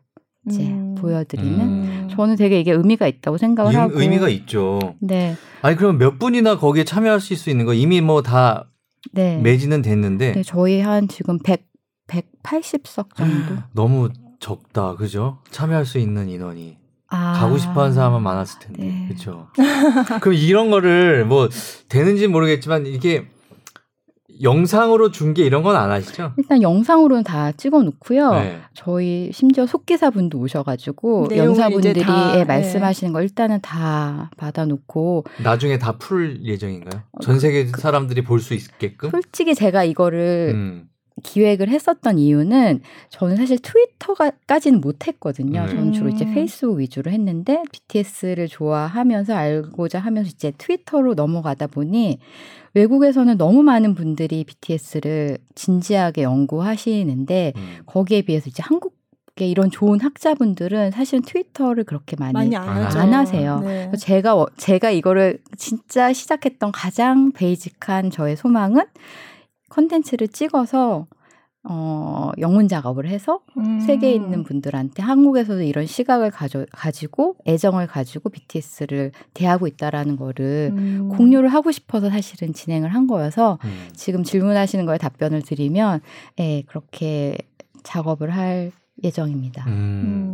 [SPEAKER 3] 이제 음. 보여드리는 음. 저는 되게 이게 의미가 있다고 생각을 의, 하고
[SPEAKER 1] 의미가 있죠. 네. 아니 그럼 몇 분이나 거기에 참여하실 수 있는 거 이미 뭐다 네. 매진은 됐는데
[SPEAKER 3] 네, 저희 한 지금 100 180석 정도.
[SPEAKER 1] 너무 적다. 그죠? 참여할 수 있는 인원이. 아, 가고 싶어 하는 사람은 많았을 텐데. 네. 그렇죠. 그럼 이런 거를 뭐 되는지 모르겠지만 이게 영상으로 중계 이런 건 안 하시죠?
[SPEAKER 3] 일단 영상으로는 다 찍어 놓고요. 네. 저희 심지어 속기사분도 오셔가지고 연사분들이 다, 예, 말씀하시는 네. 거 일단은 다 받아놓고
[SPEAKER 1] 나중에 다 풀 예정인가요? 전 세계 그, 사람들이 볼 수 있게끔?
[SPEAKER 3] 솔직히 제가 이거를 음. 기획을 했었던 이유는 저는 사실 트위터까지는 못했거든요. 네. 저는 주로 이제 음. 페이스북 위주로 했는데 BTS를 좋아하면서 알고자 하면서 이제 트위터로 넘어가다 보니 외국에서는 너무 많은 분들이 BTS를 진지하게 연구하시는데 음. 거기에 비해서 이제 한국 이런 좋은 학자분들은 사실은 트위터를 그렇게 많이, 많이 안, 안, 하세요. 네. 제가 제가 이거를 진짜 시작했던 가장 basic한 저의 소망은 컨텐츠를 찍어서 어, 영문 작업을 해서 음. 세계에 있는 분들한테 한국에서도 이런 시각을 가져, 가지고 애정을 가지고 BTS를 대하고 있다라는 거를 음. 공유를 하고 싶어서 사실은 진행을 한 거여서 음. 지금 질문하시는 거에 답변을 드리면 예, 그렇게 작업을 할 예정입니다. 음.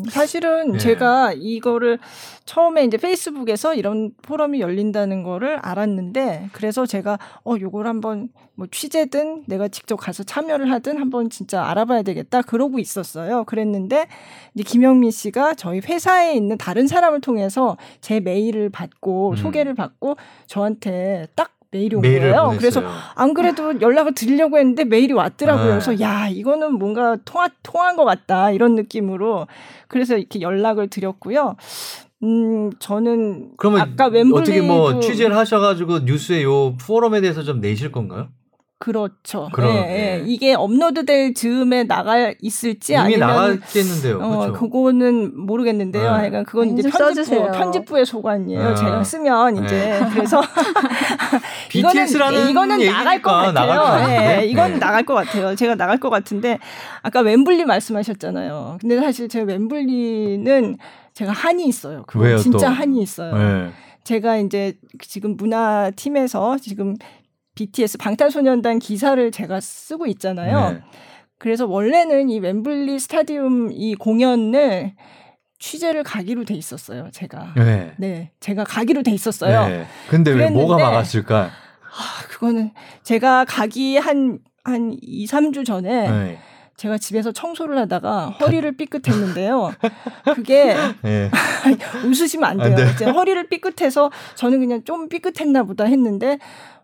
[SPEAKER 2] 음, 사실은 예. 제가 이거를 처음에 이제 페이스북에서 이런 포럼이 열린다는 거를 알았는데 그래서 제가 어 요걸 한번 뭐 취재든 내가 직접 가서 참여를 하든 한번 진짜 알아봐야 되겠다 그러고 있었어요. 그랬는데 이제 김영민 씨가 저희 회사에 있는 다른 사람을 통해서 제 메일을 받고 음. 소개를 받고 저한테 딱 메일이 온 거예요. 그래서 안 그래도 연락을 드리려고 했는데 메일이 왔더라고요. 네. 그래서 야 이거는 뭔가 통화 통한 것 같다 이런 느낌으로 그래서 이렇게 연락을 드렸고요. 음 저는
[SPEAKER 1] 그러면 아까 웸블리 어떻게 뭐 취재를 하셔가지고 뉴스에 요 포럼에 대해서 좀 내실 건가요?
[SPEAKER 2] 그렇죠. 예, 예. 이게 업로드될 즈음에 나가 있을지
[SPEAKER 1] 이미
[SPEAKER 2] 아니면
[SPEAKER 1] 나갔겠는데요.
[SPEAKER 2] 어, 그렇죠? 그거는 모르겠는데요. 네. 하여간 그건 이제 편집부 편집부의 소관이에요. 네. 제가 쓰면 이제 네. 그래서
[SPEAKER 1] BTS라는
[SPEAKER 2] 이거는, 이거는 나갈 것 같아요. 예, 네. 이건 나갈 것 같아요. 제가 나갈 것 같은데 아까 웸블리 말씀하셨잖아요. 근데 사실 제 웸블리는 제가 한이 있어요. 그거 진짜 또? 한이 있어요. 네. 제가 이제 지금 문화팀에서 지금 BTS 방탄소년단 기사를 제가 쓰고 있잖아요. 네. 그래서 원래는 이 웸블리 스타디움 이 공연을 취재를 가기로 돼 있었어요, 제가. 네. 네 제가 가기로 돼 있었어요. 네.
[SPEAKER 1] 근데 왜 뭐가 막았을까?
[SPEAKER 2] 아, 그거는 제가 가기 한, 한 2, 3주 전에 네. 제가 집에서 청소를 하다가 허리를 삐끗했는데요. 그게 네. 웃으시면 안 돼요. 안 돼. 허리를 삐끗해서 저는 그냥 좀 삐끗했나 보다 했는데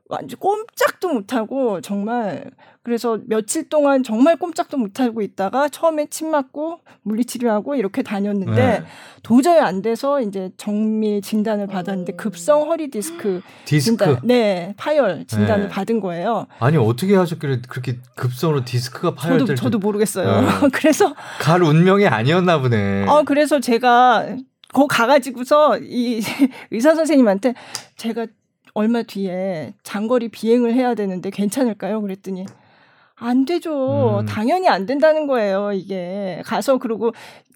[SPEAKER 2] 완전 꼼짝도 못하고 정말 그래서 며칠 동안 정말 꼼짝도 못하고 있다가 처음에 침 맞고 물리치료하고 이렇게 다녔는데 네. 도저히 안 돼서 이제 정밀 진단을 받았는데 급성 허리 디스크
[SPEAKER 1] 디스크
[SPEAKER 2] 진단, 네 파열 진단을 네. 받은 거예요.
[SPEAKER 1] 아니 어떻게 하셨길래 그렇게 급성으로 디스크가 파열될
[SPEAKER 2] 저도 저도 모르겠어요. 네. 그래서
[SPEAKER 1] 갈 운명이 아니었나 보네.
[SPEAKER 2] 어 그래서 제가 거 가가지고서 이 의사 선생님한테 제가 얼마 뒤에 장거리 비행을 해야 되는데 괜찮을까요? 그랬더니 안 되죠. 음. 당연히 안 된다는 거예요, 이게. 가서 그리고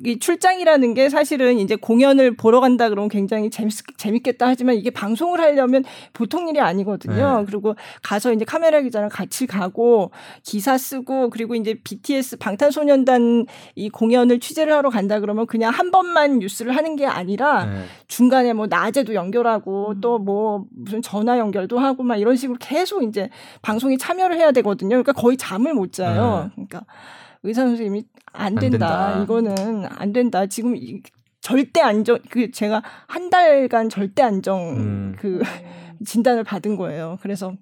[SPEAKER 2] 이 출장이라는 게 사실은 이제 공연을 보러 간다 그러면 굉장히 재밌, 재밌겠다 하지만 이게 방송을 하려면 보통 일이 아니거든요. 네. 그리고 가서 이제 카메라 기자랑 같이 가고 기사 쓰고 그리고 이제 BTS 방탄소년단 이 공연을 취재를 하러 간다 그러면 그냥 한 번만 뉴스를 하는 게 아니라 네. 중간에 뭐 낮에도 연결하고 음. 또뭐 무슨 전화 연결도 하고 막 이런 식으로 계속 이제 방송에 참여를 해야 되거든요. 그러니까 거의 잠을 못 자요. 네. 그러니까 의사 선생님이 안 된다. 안 된다. 이거는 안 된다. 지금 절대 안정 그 제가 한 달간 절대 안정 음. 그 진단을 받은 거예요. 그래서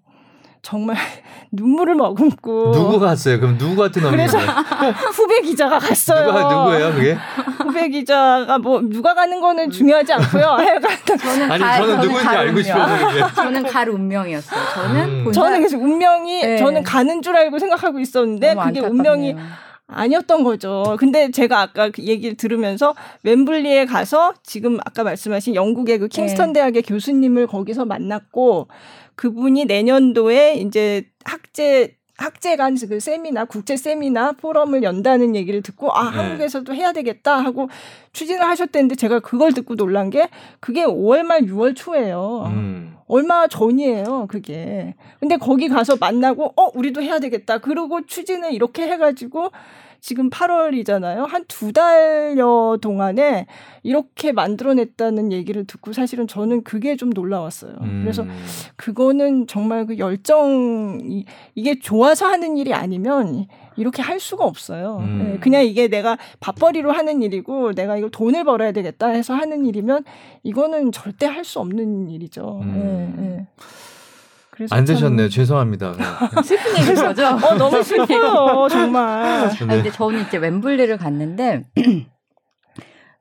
[SPEAKER 2] 정말 눈물을 머금고
[SPEAKER 1] 누구 갔어요? 그럼 누구 같은 놈이 그래서
[SPEAKER 2] 후배 기자가 갔어요.
[SPEAKER 1] 누가 누구예요, 그게?
[SPEAKER 2] 후배 기자가 뭐 누가 가는 거는 중요하지 않고요.
[SPEAKER 1] 저는 아니 가, 저는, 저는 누구인지 알고 운명. 싶어서
[SPEAKER 3] 저는 갈 운명이었어요. 저는 음.
[SPEAKER 2] 본사... 저는 계속 운명이 네. 저는 가는 줄 알고 생각하고 있었는데 그게 안타깝네요. 운명이 아니었던 거죠. 근데 제가 아까 그 얘기를 들으면서 웸블리에 가서 지금 아까 말씀하신 영국의 그 킹스턴 네. 대학의 교수님을 거기서 만났고 그분이 내년도에 이제 학제 학제 간 그 세미나 국제 세미나 포럼을 연다는 얘기를 듣고 아 네. 한국에서도 해야 되겠다 하고 추진을 하셨대는데 제가 그걸 듣고 놀란 게 그게 5월 말 6월 초예요. 음. 얼마 전이에요, 그게. 근데 거기 가서 만나고 어 우리도 해야 되겠다. 그러고 추진을 이렇게 해가지고 지금 8월이잖아요. 한 두 달여 동안에 이렇게 만들어냈다는 얘기를 듣고 사실은 저는 그게 좀 놀라웠어요. 음. 그래서 그거는 정말 그 열정, 이게 좋아서 하는 일이 아니면 이렇게 할 수가 없어요. 음. 네, 그냥 이게 내가 밥벌이로 하는 일이고 내가 이걸 돈을 벌어야 되겠다 해서 하는 일이면 이거는 절대 할 수 없는 일이죠. 음. 네, 네.
[SPEAKER 1] 안 되셨네요. 죄송합니다.
[SPEAKER 3] 슬픈 얘기인 거죠?
[SPEAKER 2] 어, 너무 슬퍼요, 정말.
[SPEAKER 3] 네. 아, 근데 저는 이제 웸블리를 갔는데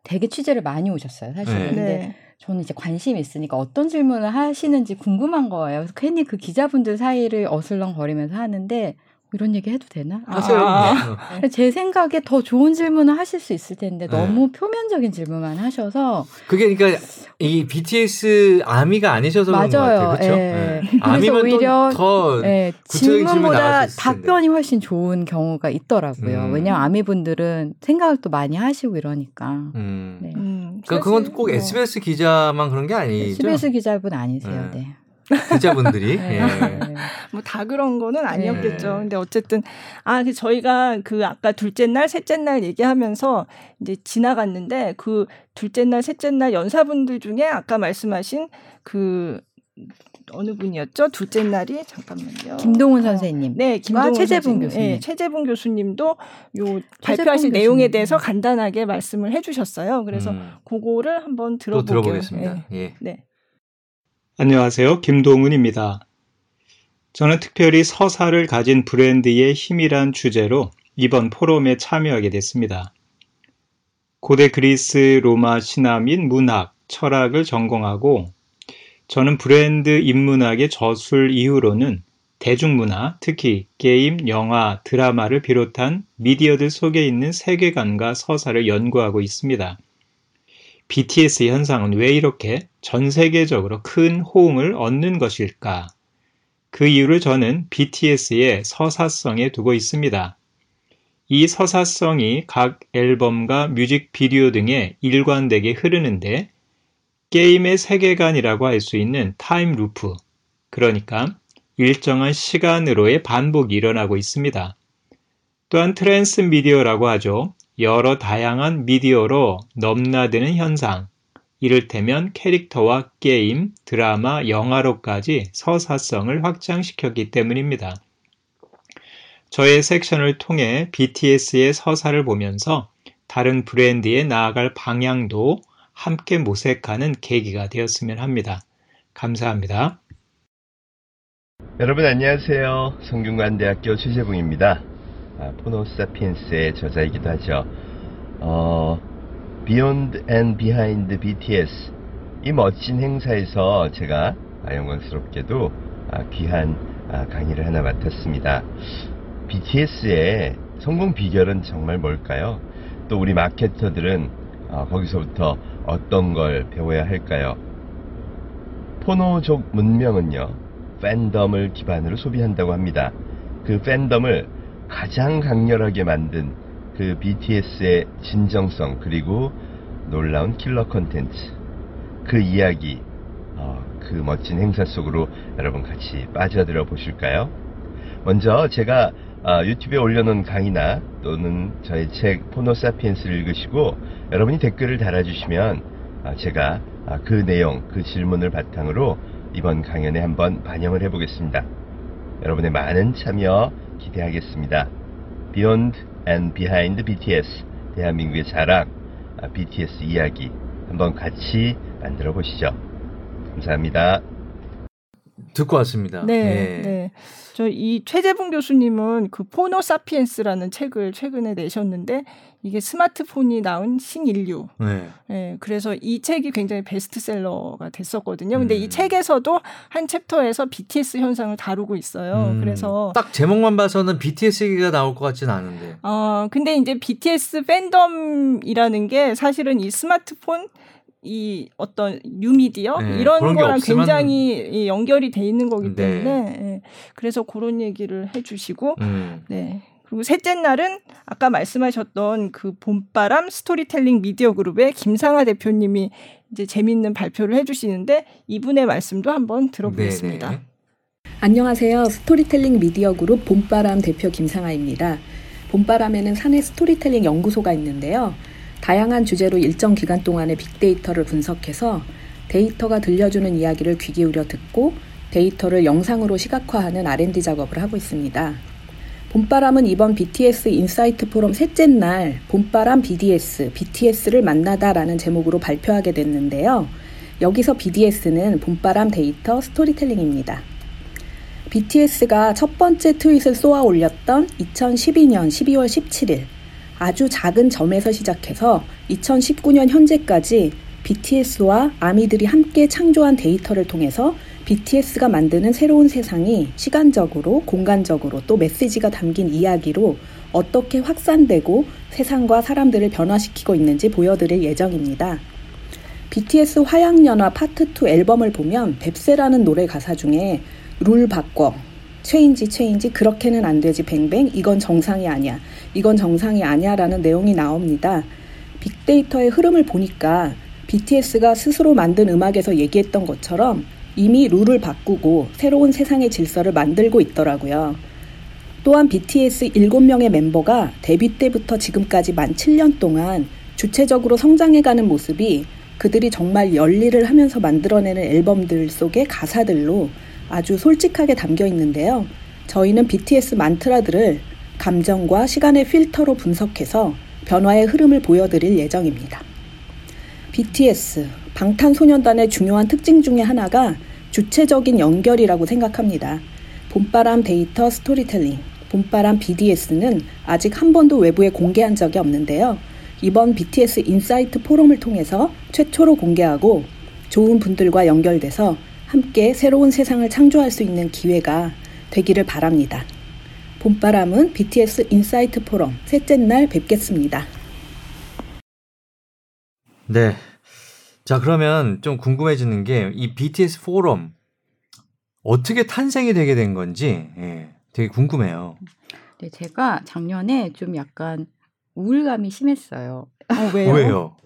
[SPEAKER 3] 되게 취재를 많이 오셨어요, 사실. 네. 근데 네. 저는 이제 관심이 있으니까 어떤 질문을 하시는지 궁금한 거예요. 그래서 괜히 그 기자분들 사이를 어슬렁거리면서 하는데 이런 얘기 해도 되나?
[SPEAKER 1] 아.
[SPEAKER 3] 네. 제 생각에 더 좋은 질문을 하실 수 있을 텐데 네. 너무 표면적인 질문만 하셔서
[SPEAKER 1] 그게 그러니까 이 BTS 아미가 아니셔서 그런 것 같아요. 그렇죠?
[SPEAKER 3] 네. 네. 아미면 오히려 더 네. 질문보다 답변이 훨씬 좋은 경우가 있더라고요. 음. 왜냐하면 아미분들은 생각을 또 많이 하시고 이러니까. 음.
[SPEAKER 1] 네. 음. 그러니까 그건 꼭 SBS 기자만 그런 게 아니죠?
[SPEAKER 3] SBS 기자분 아니세요. 네.
[SPEAKER 1] 기자분들이 네.
[SPEAKER 2] 예. 뭐다 그런 거는 아니었겠죠. 네. 근데 어쨌든 아그 저희가 그 아까 둘째 날, 셋째 날 얘기하면서 이제 지나갔는데 그 둘째 날, 셋째 날 연사분들 중에 아까 말씀하신 그 어느 분이었죠? 둘째 날이 잠깐만요.
[SPEAKER 3] 김동훈 선생님.
[SPEAKER 2] 네, 김동훈
[SPEAKER 3] 최재분 교수님. 네,
[SPEAKER 2] 최재분 교수님도 요 발표하신 내용에 대해서 간단하게 말씀을 해주셨어요. 그래서 음. 그거를 한번.
[SPEAKER 1] 들어보겠습니다. 네. 예. 네.
[SPEAKER 7] 안녕하세요. 김동훈입니다. 저는 특별히 서사를 가진 브랜드의 힘이란 주제로 이번 포럼에 참여하게 됐습니다. 고대 그리스 로마 신화 및 문학, 철학을 전공하고 저는 브랜드 인문학의 저술 이후로는 대중문화, 특히 게임, 영화, 드라마를 비롯한 미디어들 속에 있는 세계관과 서사를 연구하고 있습니다. BTS 현상은 왜 이렇게 전 세계적으로 큰 호응을 얻는 것일까? 그 이유를 저는 BTS의 서사성에 두고 있습니다. 이 서사성이 각 앨범과 뮤직비디오 등에 일관되게 흐르는데 게임의 세계관이라고 할 수 있는 time loop, 그러니까 일정한 시간으로의 반복이 일어나고 있습니다. 또한 transmedia라고 하죠. 여러 다양한 미디어로 넘나드는 현상, 이를테면 캐릭터와 게임, 드라마, 영화로까지 서사성을 확장시켰기 때문입니다. 저의 섹션을 통해 BTS의 서사를 보면서 다른 브랜드에 나아갈 방향도 함께 모색하는 계기가 되었으면 합니다. 감사합니다.
[SPEAKER 8] 여러분 안녕하세요. 성균관대학교 최재붕입니다. 아, 포노사피엔스의 저자이기도 하죠. 어, Beyond and Behind BTS 이 멋진 행사에서 제가 영광스럽게도 아, 귀한 아, 강의를 하나 맡았습니다. BTS의 성공 비결은 정말 뭘까요? 또 우리 마케터들은 어, 거기서부터 어떤 걸 배워야 할까요? 포노족 문명은요, 팬덤을 기반으로 소비한다고 합니다. 그 팬덤을 가장 강렬하게 만든 그 BTS의 진정성 그리고 놀라운 킬러 컨텐츠 그 이야기 어, 그 멋진 행사 속으로 여러분 같이 빠져들어 보실까요? 먼저 제가 어, 유튜브에 올려놓은 강의나 또는 저의 책 포노사피엔스를 읽으시고 여러분이 댓글을 달아주시면 어, 제가 어, 그 내용 그 질문을 바탕으로 이번 강연에 한번 반영을 해보겠습니다. 여러분의 많은 참여 기대하겠습니다. Beyond and Behind BTS 대한민국의 자랑 BTS 이야기 한번 같이 만들어 보시죠. 감사합니다.
[SPEAKER 1] 듣고 왔습니다.
[SPEAKER 2] 네, 네. 네. 저 이 최재봉 교수님은 그 포노 사피엔스라는 책을 최근에 내셨는데 이게 스마트폰이 낳은 신인류. 네. 네. 그래서 이 책이 굉장히 베스트셀러가 됐었거든요. 근데 음. 이 책에서도 한 챕터에서 BTS 현상을 다루고 있어요. 음. 그래서
[SPEAKER 1] 딱 제목만 봐서는 BTS 얘기가 나올 것 같지는 않은데.
[SPEAKER 2] 어, 근데 이제 BTS 팬덤이라는 게 사실은 이 스마트폰 이 어떤 뉴미디어 네, 이런 거랑 굉장히 연결이 돼 있는 거기 네. 때문에 네. 그래서 그런 얘기를 해주시고 음. 네 그리고 셋째 날은 아까 말씀하셨던 그 봄바람 스토리텔링 미디어 그룹의 김상아 대표님이 이제 재밌는 발표를 해주시는데 이분의 말씀도 한번 들어보겠습니다. 네네. 네.
[SPEAKER 9] 안녕하세요. 스토리텔링 미디어 그룹 봄바람 대표 김상아입니다. 봄바람에는 사내 스토리텔링 연구소가 있는데요. 다양한 주제로 일정 기간 동안의 빅데이터를 분석해서 데이터가 들려주는 이야기를 귀 기울여 듣고 데이터를 영상으로 시각화하는 R&D 작업을 하고 있습니다. 봄바람은 이번 BTS insight 포럼 셋째 날 봄바람 BDS, BTS를 만나다라는 제목으로 발표하게 됐는데요. 여기서 BDS는 봄바람 데이터 스토리텔링입니다. BTS가 첫 번째 tweet을 쏘아 올렸던 2012년 12월 17일 아주 작은 점에서 시작해서 2019년 현재까지 BTS와 아미들이 함께 창조한 데이터를 통해서 BTS가 만드는 새로운 세상이 시간적으로, 공간적으로 또 메시지가 담긴 이야기로 어떻게 확산되고 세상과 사람들을 변화시키고 있는지 보여드릴 예정입니다. BTS 화양연화 파트 2 앨범을 보면 뱁새라는 노래 가사 중에 룰 바꿔, change change 그렇게는 안 되지 bang bang 이건 정상이 아니야 이건 정상이 아니야 라는 내용이 나옵니다. 빅데이터의 흐름을 보니까 BTS가 스스로 만든 음악에서 얘기했던 것처럼 이미 룰을 바꾸고 새로운 세상의 질서를 만들고 있더라고요. 또한 BTS 7명의 멤버가 데뷔 때부터 지금까지 만 7년 동안 주체적으로 성장해가는 모습이 그들이 정말 열일을 하면서 만들어내는 앨범들 속의 가사들로 아주 솔직하게 담겨 있는데요. 저희는 BTS 만트라들을 감정과 시간의 필터로 분석해서 변화의 흐름을 보여드릴 예정입니다. BTS, 방탄소년단의 중요한 특징 중의 하나가 주체적인 연결이라고 생각합니다. 봄바람 데이터 스토리텔링, 봄바람 BDS는 아직 한 번도 외부에 공개한 적이 없는데요. 이번 BTS insight 포럼을 통해서 최초로 공개하고 좋은 분들과 연결돼서 함께 새로운 세상을 창조할 수 있는 기회가 되기를 바랍니다. 봄바람은 BTS insight 포럼 셋째 날 뵙겠습니다.
[SPEAKER 1] 네. 자, 그러면 좀 궁금해지는 게 이 BTS 포럼 어떻게 탄생이 되게 된 건지 예, 되게 궁금해요.
[SPEAKER 3] 네, 제가 작년에 좀 약간 우울감이 심했어요.
[SPEAKER 2] 어, 왜요?
[SPEAKER 1] 왜요?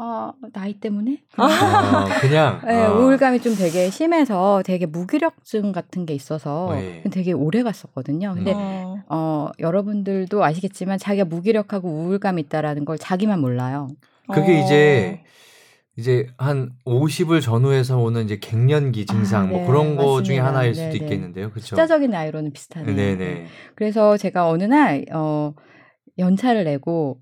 [SPEAKER 3] 어, 나이 때문에?
[SPEAKER 1] 아, 그냥
[SPEAKER 3] 네, 아. 우울감이 좀 되게 심해서 되게 무기력증 같은 게 있어서 네. 되게 오래 갔었거든요. 근데 어. 어, 여러분들도 아시겠지만 자기가 무기력하고 우울감이 있다라는 걸 자기만 몰라요.
[SPEAKER 1] 그게 어. 이제 이제 한 50을 전후해서 오는 이제 갱년기 증상 아, 뭐 네, 뭐 그런 거 중에 하나일 수도 네네. 있겠는데요. 그렇죠?
[SPEAKER 3] 숫자적인 나이로는 비슷하네요. 네네. 그래서 제가 어느 날 어, 연차를 내고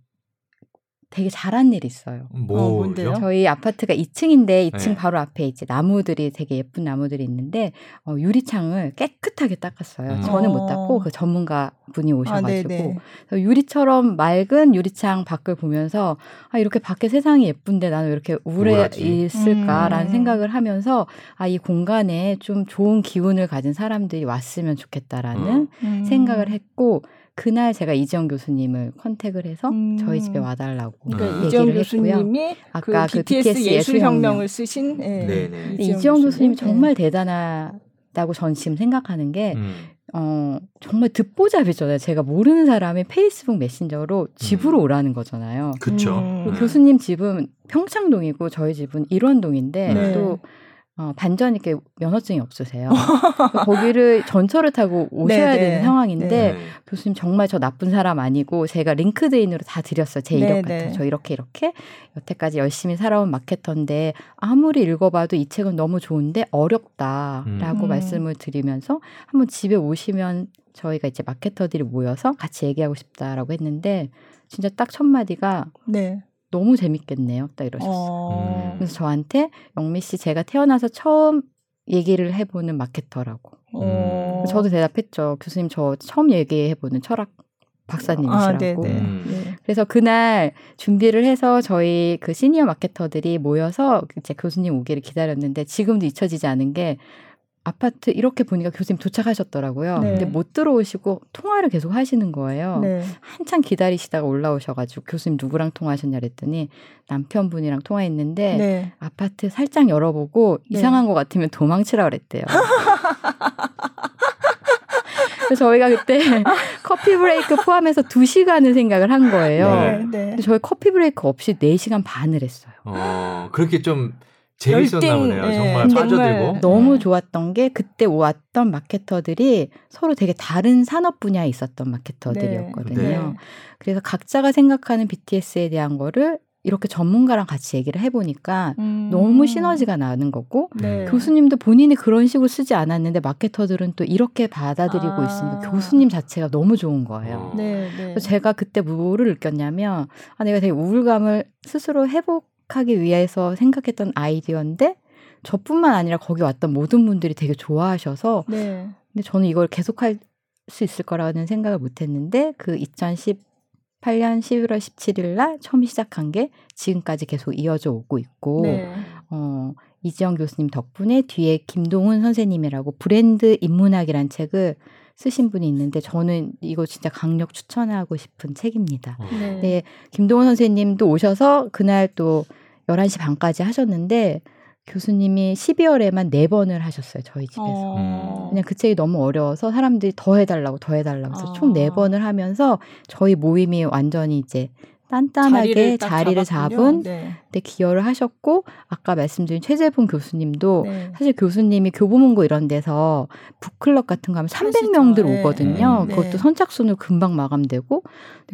[SPEAKER 3] 되게 잘한 일이 있어요.
[SPEAKER 1] 뭐, 어, 뭔데요?
[SPEAKER 3] 저희 아파트가 2층인데 2층 네. 바로 앞에 이제 나무들이 되게 예쁜 나무들이 있는데 어, 유리창을 깨끗하게 닦았어요. 음. 저는 못 닦고 어. 그 전문가 분이 아, 오셔가지고 아, 유리처럼 맑은 유리창 밖을 보면서 아 이렇게 밖에 세상이 예쁜데 나는 왜 이렇게 우울해 우울하지? 있을까라는 음. 생각을 하면서 아 이 공간에 좀 좋은 기운을 가진 사람들이 왔으면 좋겠다라는 음. 생각을 했고 그날 제가 이지영 교수님을 컨택을 해서 음. 저희 집에 와달라고 그러니까 얘기를 이지영 교수님이
[SPEAKER 2] 아까 그, 그 BTS, BTS 예술혁명을 쓰신
[SPEAKER 3] 네. 네. 이지영, 이지영 교수님 이 정말 네. 대단하다고 전 지금 생각하는 게 음. 어, 정말 듣보잡이잖아요. 제가 모르는 사람이 페이스북 메신저로 집으로 음. 오라는 거잖아요.
[SPEAKER 1] 그렇죠. 음.
[SPEAKER 3] 교수님 집은 평창동이고 저희 집은 일원동인데 네. 또 어, 반전 있게 면허증이 없으세요. 거기를 전철을 타고 오셔야 네네. 되는 상황인데 네 교수님 정말 저 나쁜 사람 아니고 제가 링크드인으로 다 드렸어요. 제 이력 같은 저 이렇게 이렇게 여태까지 열심히 살아온 마케터인데 아무리 읽어봐도 이 책은 너무 좋은데 어렵다라고 음. 말씀을 드리면서 한번 집에 오시면 저희가 이제 마케터들이 모여서 같이 얘기하고 싶다라고 했는데 진짜 딱 첫 마디가 네. 너무 재밌겠네요. 딱 이러셨어요. 어... 그래서 저한테 영미 씨 제가 태어나서 처음 얘기를 해보는 마케터라고. 어... 저도 대답했죠. 교수님 저 처음 얘기해보는 철학 박사님이시라고. 아, 네, 네. 음. 네. 그래서 그날 준비를 해서 저희 그 시니어 마케터들이 모여서 이제 교수님 오기를 기다렸는데 지금도 잊혀지지 않은 게 아파트 이렇게 보니까 교수님 도착하셨더라고요. 네. 근데 못 들어오시고 통화를 계속 하시는 거예요. 네. 한참 기다리시다가 올라오셔가지고 교수님 누구랑 통화하셨냐 그랬더니 남편분이랑 통화했는데 네. 아파트 살짝 열어보고 네. 이상한 것 같으면 도망치라 그랬대요. 그래서 저희가 그때 커피 브레이크 포함해서 2시간을 생각을 한 거예요. 네. 근데 저희 커피 브레이크 없이 4시간 반을 했어요.
[SPEAKER 1] 어, 그렇게 좀 재밌었나 보네요. 네. 정말 빠져들고.
[SPEAKER 3] 너무 네. 좋았던 게 그때 왔던 마케터들이 서로 되게 다른 산업 분야에 있었던 마케터들이었거든요. 네. 네. 그래서 각자가 생각하는 BTS에 대한 거를 이렇게 전문가랑 같이 얘기를 해보니까 음. 너무 시너지가 나는 거고 네. 교수님도 본인이 그런 식으로 쓰지 않았는데 마케터들은 또 이렇게 받아들이고 아. 있으니까 교수님 자체가 너무 좋은 거예요. 네, 네. 그래서 제가 그때 뭐를 느꼈냐면 아 내가 되게 우울감을 스스로 회복 하기 위해서 생각했던 아이디어인데 저뿐만 아니라 거기 왔던 모든 분들이 되게 좋아하셔서 네. 근데 저는 이걸 계속할 수 있을 거라는 생각을 못했는데 그 2018년 11월 17일 날 처음 시작한 게 지금까지 계속 이어져 오고 있고 네. 어, 이지영 교수님 덕분에 뒤에 김동훈 선생님이라고 브랜드 인문학이란 책을 쓰신 분이 있는데 저는 이거 진짜 강력 추천하고 싶은 책입니다. 어. 네. 네. 김동원 선생님도 오셔서 그날 또 11시 반까지 하셨는데 교수님이 12월에만 4번을 하셨어요, 저희 집에서. 어. 그냥 그 책이 너무 어려워서 사람들이 더 해달라고, 더 해달라고 해서 어. 총 4번을 하면서 저희 모임이 완전히 이제 단단하게 자리를, 자리를 잡은 네. 데 기여를 하셨고 아까 말씀드린 최재봉 교수님도 네. 사실 교수님이 교보문고 이런 데서 북클럽 같은 거 하면 300명들 네. 오거든요. 네. 그것도 선착순으로 금방 마감되고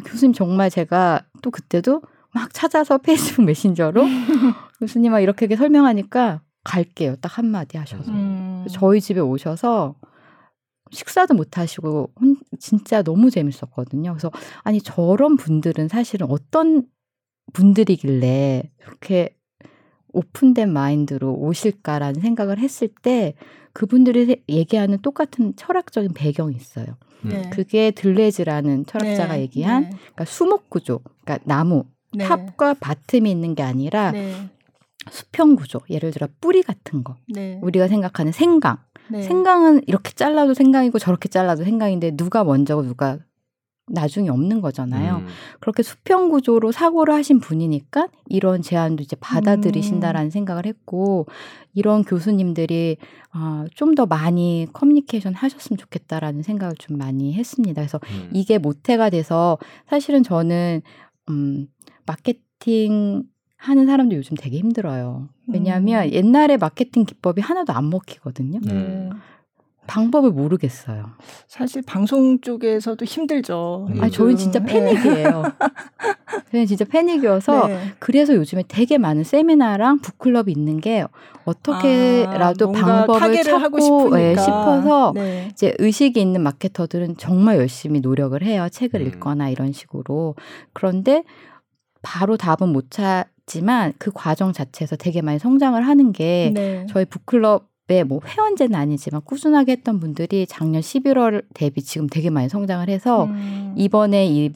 [SPEAKER 3] 교수님 정말 제가 또 그때도 막 찾아서 페이스북 메신저로 교수님 막 이렇게, 이렇게 설명하니까 갈게요. 딱 한마디 하셔서 음. 저희 집에 오셔서 식사도 못 하시고 진짜 너무 재밌었거든요. 그래서 아니 저런 분들은 사실은 어떤 분들이길래 그렇게 open된 마인드로 오실까라는 생각을 했을 때 그분들이 얘기하는 똑같은 철학적인 배경이 있어요. 네. 그게 들뢰즈라는 철학자가 네. 얘기한 네. 그러니까 수목 구조, 그러니까 나무 네. top과 bottom이 있는 게 아니라 네. 수평 구조, 예를 들어 뿌리 같은 거, 네. 우리가 생각하는 생강, 네. 생강은 이렇게 잘라도 생강이고 저렇게 잘라도 생강인데 누가 먼저고 누가 나중에 없는 거잖아요. 음. 그렇게 수평 구조로 사고를 하신 분이니까 이런 제안도 이제 받아들이신다라는 음. 생각을 했고 이런 교수님들이 어, 좀 더 많이 커뮤니케이션 하셨으면 좋겠다라는 생각을 좀 많이 했습니다. 그래서 음. 이게 모태가 돼서 사실은 저는 음, 마케팅 하는 사람도 요즘 되게 힘들어요. 왜냐하면 음. 옛날에 마케팅 기법이 하나도 안 먹히거든요. 네. 방법을 모르겠어요.
[SPEAKER 2] 사실 방송 쪽에서도 힘들죠.
[SPEAKER 3] 아, 저는 진짜 네. 패닉이에요. 저는 진짜 패닉이어서 네. 그래서 요즘에 되게 많은 세미나랑 북클럽이 있는 게 어떻게라도 아, 방법을 찾고 네, 싶어서 네. 이제 의식이 있는 마케터들은 정말 열심히 노력을 해요. 책을 음. 읽거나 이런 식으로. 그런데 바로 답은 못 찾 지만 그 과정 자체에서 되게 많이 성장을 하는 게 네. 저희 북클럽 뭐 회원제는 아니지만 꾸준하게 했던 분들이 작년 11월 대비 지금 되게 많이 성장을 해서 음. 이번에 이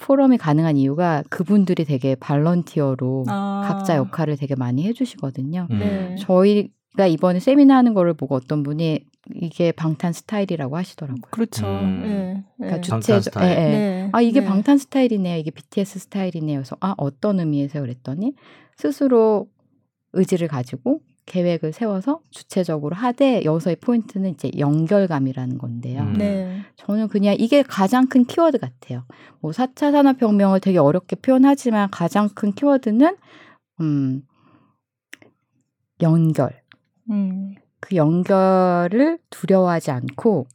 [SPEAKER 3] 포럼이 가능한 이유가 그분들이 되게 발런티어로 아. 각자 역할을 되게 많이 해주시거든요. 음. 네. 저희가 이번에 세미나 하는 거를 보고 어떤 분이 이게 방탄 스타일이라고 하시더라고요.
[SPEAKER 2] 그렇죠. 음. 네.
[SPEAKER 3] 그러니까 주체 예, 예. 네. 아 이게 네. 방탄 스타일이네요. 이게 BTS 스타일이네요. 그래서 아 어떤 의미에서 그랬더니 스스로 의지를 가지고 계획을 세워서 주체적으로 하되 여기서의 포인트는 이제 연결감이라는 건데요. 음. 네. 저는 그냥 이게 가장 큰 키워드 같아요. 뭐 4차 산업혁명을 되게 어렵게 표현하지만 가장 큰 키워드는 음 연결. 음. 그 연결을 두려워하지 않고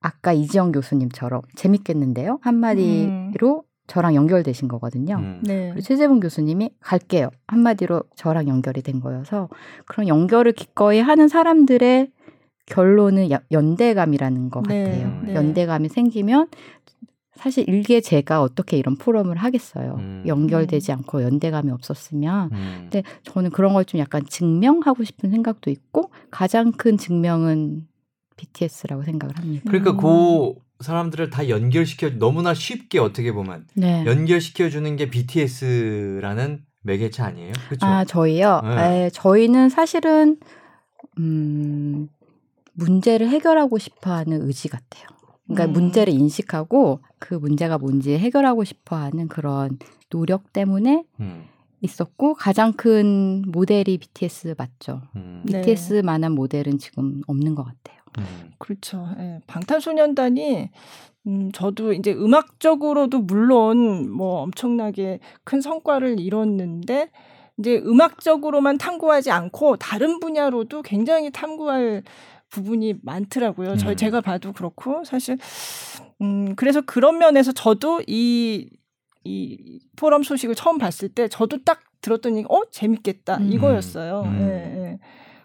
[SPEAKER 3] 아까 이지영 교수님처럼 재밌겠는데요. 한마디로 음. 저랑 연결되신 거거든요. 음. 네. 그리고 최재분 교수님이 갈게요. 한마디로 저랑 연결이 된 거여서 그런 연결을 기꺼이 하는 사람들의 결론은 연대감이라는 것 네. 같아요. 네. 연대감이 생기면 사실 일개 제가 어떻게 이런 포럼을 하겠어요. 음. 연결되지 않고 연대감이 없었으면. 음. 근데 저는 그런 걸 좀 약간 증명하고 싶은 생각도 있고 가장 큰 증명은 BTS라고 생각을 합니다.
[SPEAKER 1] 그러니까 음. 그 사람들을 다 연결시켜 너무나 쉽게 어떻게 보면 네. 연결시켜 주는 게 BTS라는 매개체 아니에요? 그렇죠?
[SPEAKER 3] 아 저희요. 네. 에, 저희는 사실은 음, 문제를 해결하고 싶어하는 의지 같아요. 그러니까 음. 문제를 인식하고 그 문제가 뭔지 해결하고 싶어하는 그런 노력 때문에 음. 있었고 가장 큰 모델이 BTS 맞죠. 음. BTS만한 모델은 지금 없는 것 같아요.
[SPEAKER 2] 음. 그렇죠. 예. 방탄소년단이 음, 저도 이제 음악적으로도 물론 뭐 엄청나게 큰 성과를 이뤘는데 이제 음악적으로만 탐구하지 않고 다른 분야로도 굉장히 탐구할 부분이 많더라고요. 음. 저희 제가 봐도 그렇고 사실 음 그래서 그런 면에서 저도 이 이 포럼 소식을 처음 봤을 때 저도 딱 들었던 얘기 어 재밌겠다 음. 이거였어요. 음. 예, 예.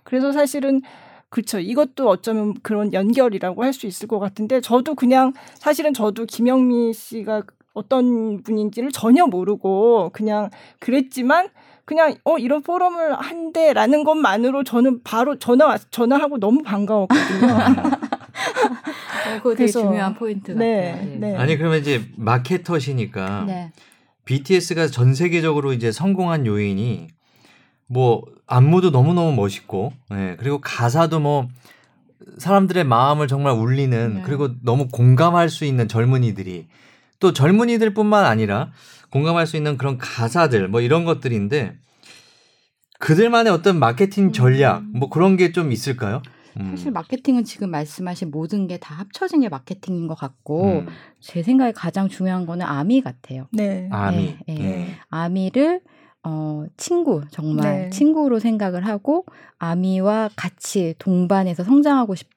[SPEAKER 2] 그래서 사실은 그렇죠. 이것도 어쩌면 그런 연결이라고 할 수 있을 것 같은데 저도 그냥 사실은 저도 김영미 씨가 어떤 분인지를 전혀 모르고 그냥 그랬지만 그냥 어 이런 포럼을 한대라는 것만으로 저는 바로 전화 왔 전화하고 너무 반가웠거든요.
[SPEAKER 3] 어, 그거 되게 중요한 포인트 네, 같아요. 네.
[SPEAKER 1] 네. 아니 그러면 이제 마케터시니까 네. BTS가 전 세계적으로 이제 성공한 요인이 뭐 안무도 너무너무 멋있고 네, 그리고 가사도 뭐 사람들의 마음을 정말 울리는 네. 그리고 너무 공감할 수 있는 젊은이들이 또 젊은이들뿐만 아니라 공감할 수 있는 그런 가사들 뭐 이런 것들인데 그들만의 어떤 마케팅 전략 음. 뭐 그런 게 좀 있을까요?
[SPEAKER 3] 음. 사실 마케팅은 지금 말씀하신 모든 게 다 합쳐진 게 마케팅인 것 같고 음. 제 생각에 가장 중요한 거는 아미 같아요.
[SPEAKER 1] 네. 아미. 네,
[SPEAKER 3] 네. 아미를 어, 친구, 정말 네. 친구로 생각을 하고 아미와 같이 동반해서 성장하고 싶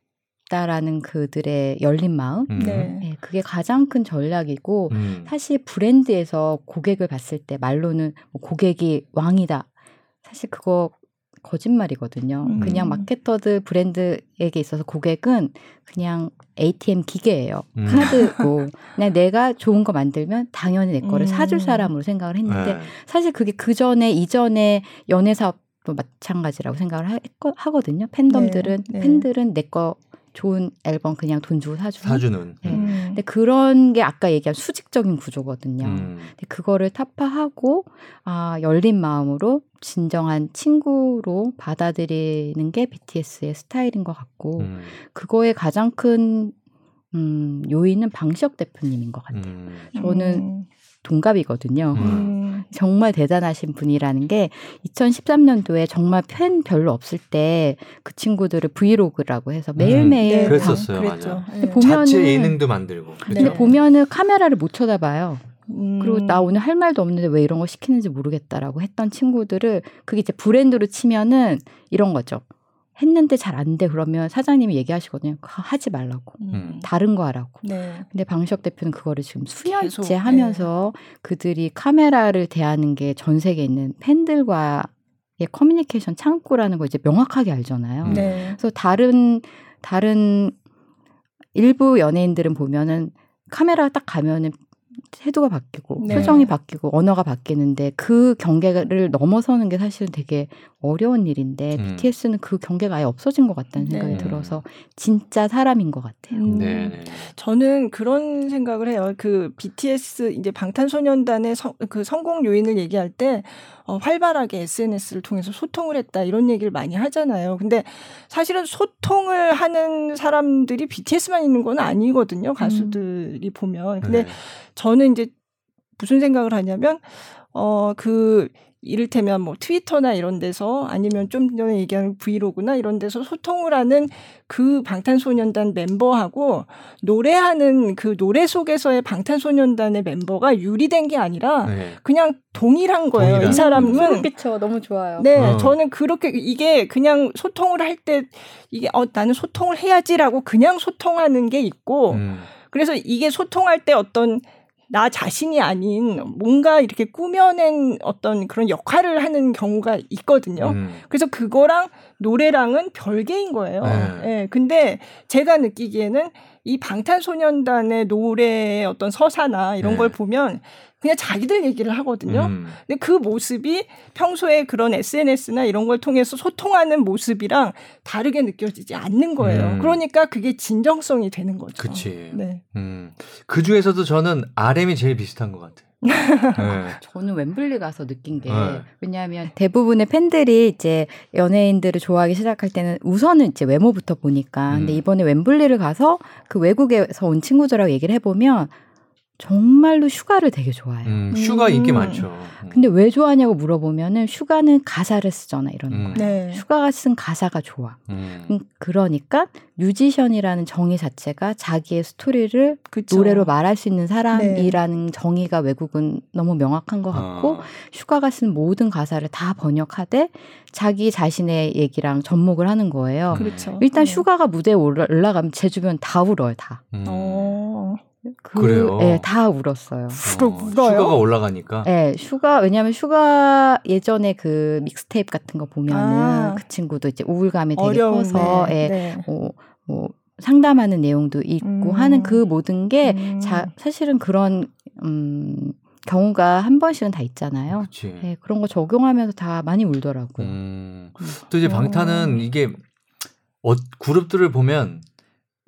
[SPEAKER 3] 다라는 그들의 열린 마음. 음. 네. 네. 그게 가장 큰 전략이고 음. 사실 브랜드에서 고객을 봤을 때 말로는 뭐 고객이 왕이다. 사실 그거 거짓말이거든요. 음. 그냥 마케터들 브랜드에게 있어서 고객은 그냥 ATM 기계예요. 음. 카드고 그냥 내가 좋은 거 만들면 당연히 내 거를 음. 사줄 사람으로 생각을 했는데 네. 사실 그게 그 전에 이전에 연애 사업도 마찬가지라고 생각을 하, 하거든요. 팬덤들은 네. 네. 팬들은 내 거 좋은 앨범 그냥 돈 주고 사주는.
[SPEAKER 1] 사주는. 네.
[SPEAKER 3] 음. 근데 그런 게 아까 얘기한 수직적인 구조거든요. 음. 근데 그거를 타파하고 아 열린 마음으로 진정한 친구로 받아들이는 게 BTS의 스타일인 것 같고 음. 그거의 가장 큰 음, 요인은 방시혁 대표님인 것 같아요. 음. 저는 음. 동갑이거든요. 음. 정말 대단하신 분이라는 게 2013년도에 정말 팬 별로 없을 때 그 친구들을 브이로그라고 해서 음. 매일매일
[SPEAKER 1] 음. 네. 그랬었어요. 맞아. 네. 보면은 자체 예능도 만들고.
[SPEAKER 3] 그렇죠? 근데 보면은 카메라를 못 쳐다봐요. 음. 그리고 나 오늘 할 말도 없는데 왜 이런 거 시키는지 모르겠다라고 했던 친구들을 그게 이제 브랜드로 치면은 이런 거죠. 했는데 잘 안 돼 그러면 사장님이 얘기하시거든요. 하지 말라고. 음. 다른 거 하라고. 네. 근데 방시혁 대표는 그거를 지금 수년째 계속, 하면서 네. 그들이 카메라를 대하는 게 전 세계에 있는 팬들과의 커뮤니케이션 창구라는 걸 이제 명확하게 알잖아요. 네. 그래서 다른 다른 일부 연예인들은 보면은 카메라 딱 가면은 태도가 바뀌고 네. 표정이 바뀌고 언어가 바뀌는데 그 경계를 넘어서는 게 사실은 되게 어려운 일인데 음. BTS는 그 경계가 아예 없어진 것 같다는 생각이 네. 들어서 진짜 사람인 것 같아요. 음.
[SPEAKER 2] 네, 네. 저는 그런 생각을 해요. 그 BTS 이제 방탄소년단의 성, 그 성공 요인을 얘기할 때 어, 활발하게 SNS를 통해서 소통을 했다 이런 얘기를 많이 하잖아요. 근데 사실은 소통을 하는 사람들이 BTS만 있는 건 아니거든요. 가수들이 음. 보면. 근데 네. 저는 이제 무슨 생각을 하냐면 어그 이를테면 뭐 트위터나 이런 데서 아니면 좀 전에 얘기한 브이로그나 이런 데서 소통을 하는 그 방탄소년단 멤버하고 노래하는 그 노래 속에서의 방탄소년단의 멤버가 유리된 게 아니라 네. 그냥 동일한 거예요. 동일한. 이 사람은
[SPEAKER 3] 그렇죠. 너무 좋아요.
[SPEAKER 2] 네, 어. 저는 그렇게 이게 그냥 소통을 할 때 이게 어 나는 소통을 해야지라고 그냥 소통하는 게 있고 음. 그래서 이게 소통할 때 어떤 나 자신이 아닌 뭔가 이렇게 꾸며낸 어떤 그런 역할을 하는 경우가 있거든요. 음. 그래서 그거랑 노래랑은 별개인 거예요. 네. 네. 근데 제가 느끼기에는 이 방탄소년단의 노래의 어떤 서사나 이런 네. 걸 보면 그냥 자기들 얘기를 하거든요. 음. 근데 그 모습이 평소에 그런 SNS나 이런 걸 통해서 소통하는 모습이랑 다르게 느껴지지 않는 거예요. 음. 그러니까 그게 진정성이 되는 거죠.
[SPEAKER 1] 그치. 네. 음. 그 중에서도 저는 RM이 제일 비슷한 것 같아요. 네.
[SPEAKER 3] 저는 웸블리 가서 느낀 게 네. 왜냐하면 대부분의 팬들이 이제 연예인들을 좋아하기 시작할 때는 우선은 이제 외모부터 보니까 음. 근데 이번에 웸블리를 가서 그 외국에서 온 친구들하고 얘기를 해보면 정말로 슈가를 되게 좋아해요.
[SPEAKER 1] 음, 슈가 인기 음. 많죠.
[SPEAKER 3] 음. 근데 왜 좋아하냐고 물어보면은 슈가는 가사를 쓰잖아 이러는 음. 거예요. 네. 슈가가 쓴 가사가 좋아. 음. 음. 그러니까 뮤지션이라는 정의 자체가 자기의 스토리를 그쵸. 노래로 말할 수 있는 사람이라는 네. 정의가 외국은 너무 명확한 것 같고 어. 슈가가 쓴 모든 가사를 다 번역하되 자기 자신의 얘기랑 접목을 하는 거예요. 그렇죠. 일단 네. 슈가가 무대에 올라가면 제 주변 다 울어요, 다. 어.
[SPEAKER 1] 그, 그래요.
[SPEAKER 3] 네, 다 울었어요. 어,
[SPEAKER 1] 슈가가 올라가니까.
[SPEAKER 3] 네, 슈가 왜냐하면 슈가 예전에 그 믹스테이프 같은 거 보면은 아. 그 친구도 이제 우울감이 되게 어려운, 커서 네, 예, 네. 뭐, 뭐 상담하는 내용도 있고 음. 하는 그 모든 게 음. 자, 사실은 그런 음. 경우가 한 번씩은 다 있잖아요. 네, 그런 거 적용하면서 다 많이 울더라고요. 음.
[SPEAKER 1] 음. 또 이제 방탄은 이게 어, 그룹들을 보면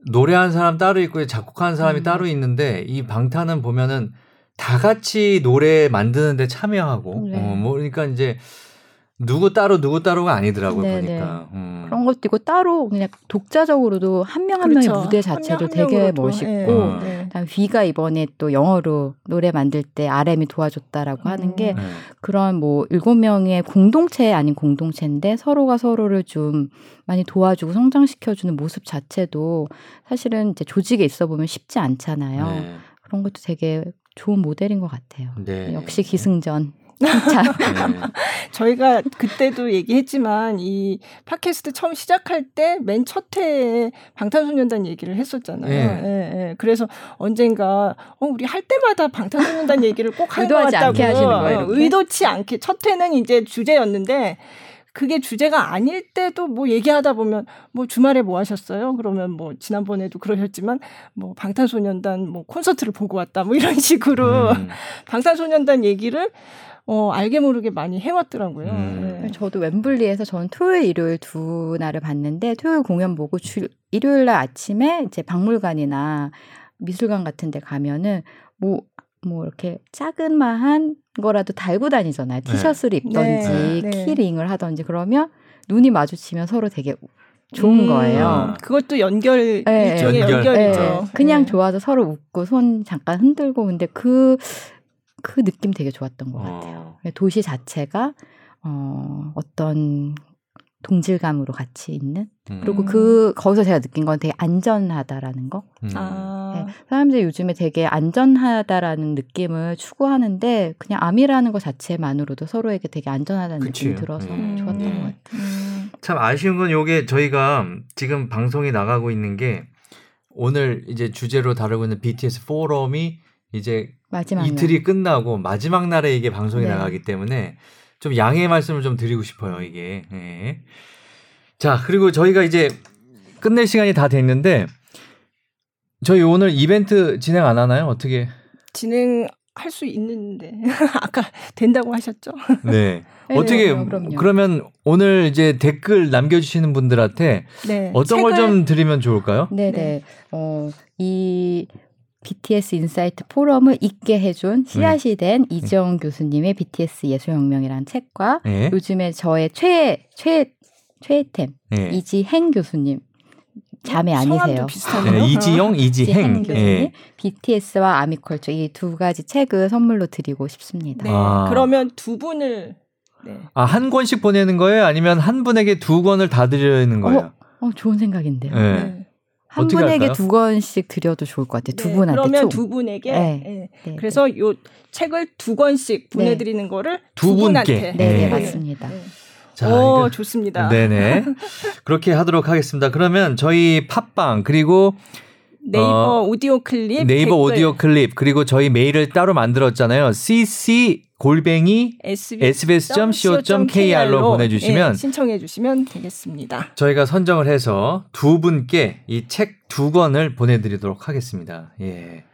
[SPEAKER 1] 노래하는 사람 따로 있고 작곡하는 사람이 음. 따로 있는데 이 방탄은 보면은 다 같이 노래 만드는데 참여하고 네. 어, 뭐 그러니까 이제 누구 따로 누구 따로가 아니더라고요 네네. 보니까
[SPEAKER 3] 음. 그런 것도 있고 따로 그냥 독자적으로도 한 명한 그렇죠. 명의 무대 자체도 한 되게 한 멋있고 네. 네. 다음 비가 이번에 또 영어로 노래 만들 때 RM이 도와줬다라고 음. 하는 게 네. 그런 뭐 일곱 명의 공동체 아닌 공동체인데 서로가 서로를 좀 많이 도와주고 성장시켜주는 모습 자체도 사실은 이제 조직에 있어 보면 쉽지 않잖아요. 네. 그런 것도 되게 좋은 모델인 것 같아요. 네. 역시 기승전. 네.
[SPEAKER 2] 저희가 그때도 얘기했지만 이 팟캐스트 처음 시작할 때 맨 첫 회에 방탄소년단 얘기를 했었잖아요. 네. 예, 예. 그래서 언젠가 어, 우리 할 때마다 방탄소년단 얘기를 꼭 하는 것 같다고
[SPEAKER 3] 거예요,
[SPEAKER 2] 의도치 않게 첫 회는 이제 주제였는데 그게 주제가 아닐 때도 뭐 얘기하다 보면 뭐 주말에 뭐 하셨어요? 그러면 뭐 지난번에도 그러셨지만 뭐 방탄소년단 뭐 콘서트를 보고 왔다 뭐 이런 식으로 음. 방탄소년단 얘기를 어, 알게 모르게 많이 해왔더라고요. 음.
[SPEAKER 3] 네. 저도 웸블리에서 저는 토요일, 일요일 두 날을 봤는데 토요일 공연 보고 주, 일요일 날 아침에 이제 박물관이나 미술관 같은 데 가면은 뭐뭐 이렇게 작은마한 거라도 달고 다니잖아요. 네. 티셔츠를 입던지 네. 네. 키링을 하던지 그러면 눈이 마주치면 서로 되게 좋은 음, 거예요.
[SPEAKER 2] 그것도 연결 네. 연결. 연결이죠. 네.
[SPEAKER 3] 그냥 좋아서 서로 웃고 손 잠깐 흔들고 근데 그 그그 느낌 되게 좋았던 것 같아요. 어. 도시 자체가 어, 어떤 동질감으로 같이 있는 음. 그리고 그 거기서 제가 느낀 건 되게 안전하다라는 거. 음. 아. 네, 사람들이 요즘에 되게 안전하다라는 느낌을 추구하는데 그냥 암이라는 것 자체만으로도 서로에게 되게 안전하다는 그치. 느낌이 들어서 음. 좋았던 것 같아요. 음.
[SPEAKER 1] 참 아쉬운 건 요게 저희가 지금 방송이 나가고 있는 게 오늘 이제 주제로 다루고 있는 BTS 포럼이 이제 마지막 이틀이 날. 끝나고 마지막 날에 이게 방송이 네. 나가기 때문에 좀 양해의 말씀을 좀 드리고 싶어요, 이게. 네. 자, 그리고 저희가 이제 끝낼 시간이 다 됐는데 저희 오늘 이벤트 진행 안 하나요? 어떻게?
[SPEAKER 2] 진행 할 수 있는데 아까 된다고 하셨죠?
[SPEAKER 1] 네. 네 어떻게 네, 그러면 오늘 이제 댓글 남겨주시는 분들한테 네. 어떤 걸 좀 드리면 좋을까요?
[SPEAKER 3] 네네. 네. 어, 이 BTS insight 포럼을 있게 해준 씨앗이 된 네. 이지영 교수님의 BTS 예술혁명이라는 책과 네. 요즘에 저의 최애 최애 최애템 네. 이지행 교수님 자매 아니세요?
[SPEAKER 1] 네, 이지영, 이지행 교수님 네.
[SPEAKER 3] BTS와 아미컬처 이 두 가지 책을 선물로 드리고 싶습니다. 네.
[SPEAKER 2] 아. 그러면 두 분을 네.
[SPEAKER 1] 아한 권씩 보내는 거예요? 아니면 한 분에게 두 권을 다 드리는 거예요?
[SPEAKER 3] 어, 어 좋은 생각인데요. 네. 한 분에게 할까요? 두 권씩 드려도 좋을 것 같아요. 두 네, 분한테
[SPEAKER 2] 그러면
[SPEAKER 3] 총.
[SPEAKER 2] 두 분에게 네. 네. 네 그래서 네. 요 책을 두 권씩 보내드리는 거를 두, 두 분한테
[SPEAKER 3] 네, 네, 맞습니다.
[SPEAKER 2] 자, 오, 좋습니다.
[SPEAKER 1] 네네. 그렇게 하도록 하겠습니다. 그러면 저희 팟빵 그리고
[SPEAKER 2] 네이버 어, 오디오 클립
[SPEAKER 1] 네이버 댓글. 오디오 클립 그리고 저희 메일을 따로 만들었잖아요. cc 골뱅이 sbs.co.kr로 보내주시면
[SPEAKER 2] 네, 신청해 주시면 되겠습니다.
[SPEAKER 1] 저희가 선정을 해서 두 분께 이 책 두 권을 보내드리도록 하겠습니다. 예.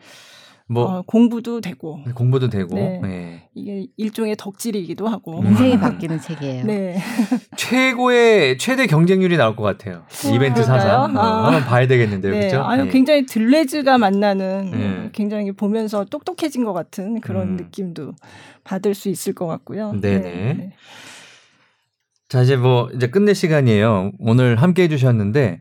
[SPEAKER 2] 뭐 어, 공부도 되고
[SPEAKER 1] 공부도 되고
[SPEAKER 2] 네. 네. 이게 일종의 덕질이기도 하고
[SPEAKER 3] 인생이 바뀌는 책이에요.
[SPEAKER 2] 네.
[SPEAKER 1] 최고의 최대 경쟁률이 나올 것 같아요. 어, 이벤트 사상 아. 한번 봐야 되겠는데요, 네. 그렇죠?
[SPEAKER 2] 아유 네. 굉장히 들레즈가 만나는 네. 굉장히 보면서 똑똑해진 것 같은 그런 음. 느낌도 받을 수 있을 것 같고요.
[SPEAKER 1] 네네. 네. 자 이제 뭐 이제 끝낼 시간이에요. 오늘 함께 해주셨는데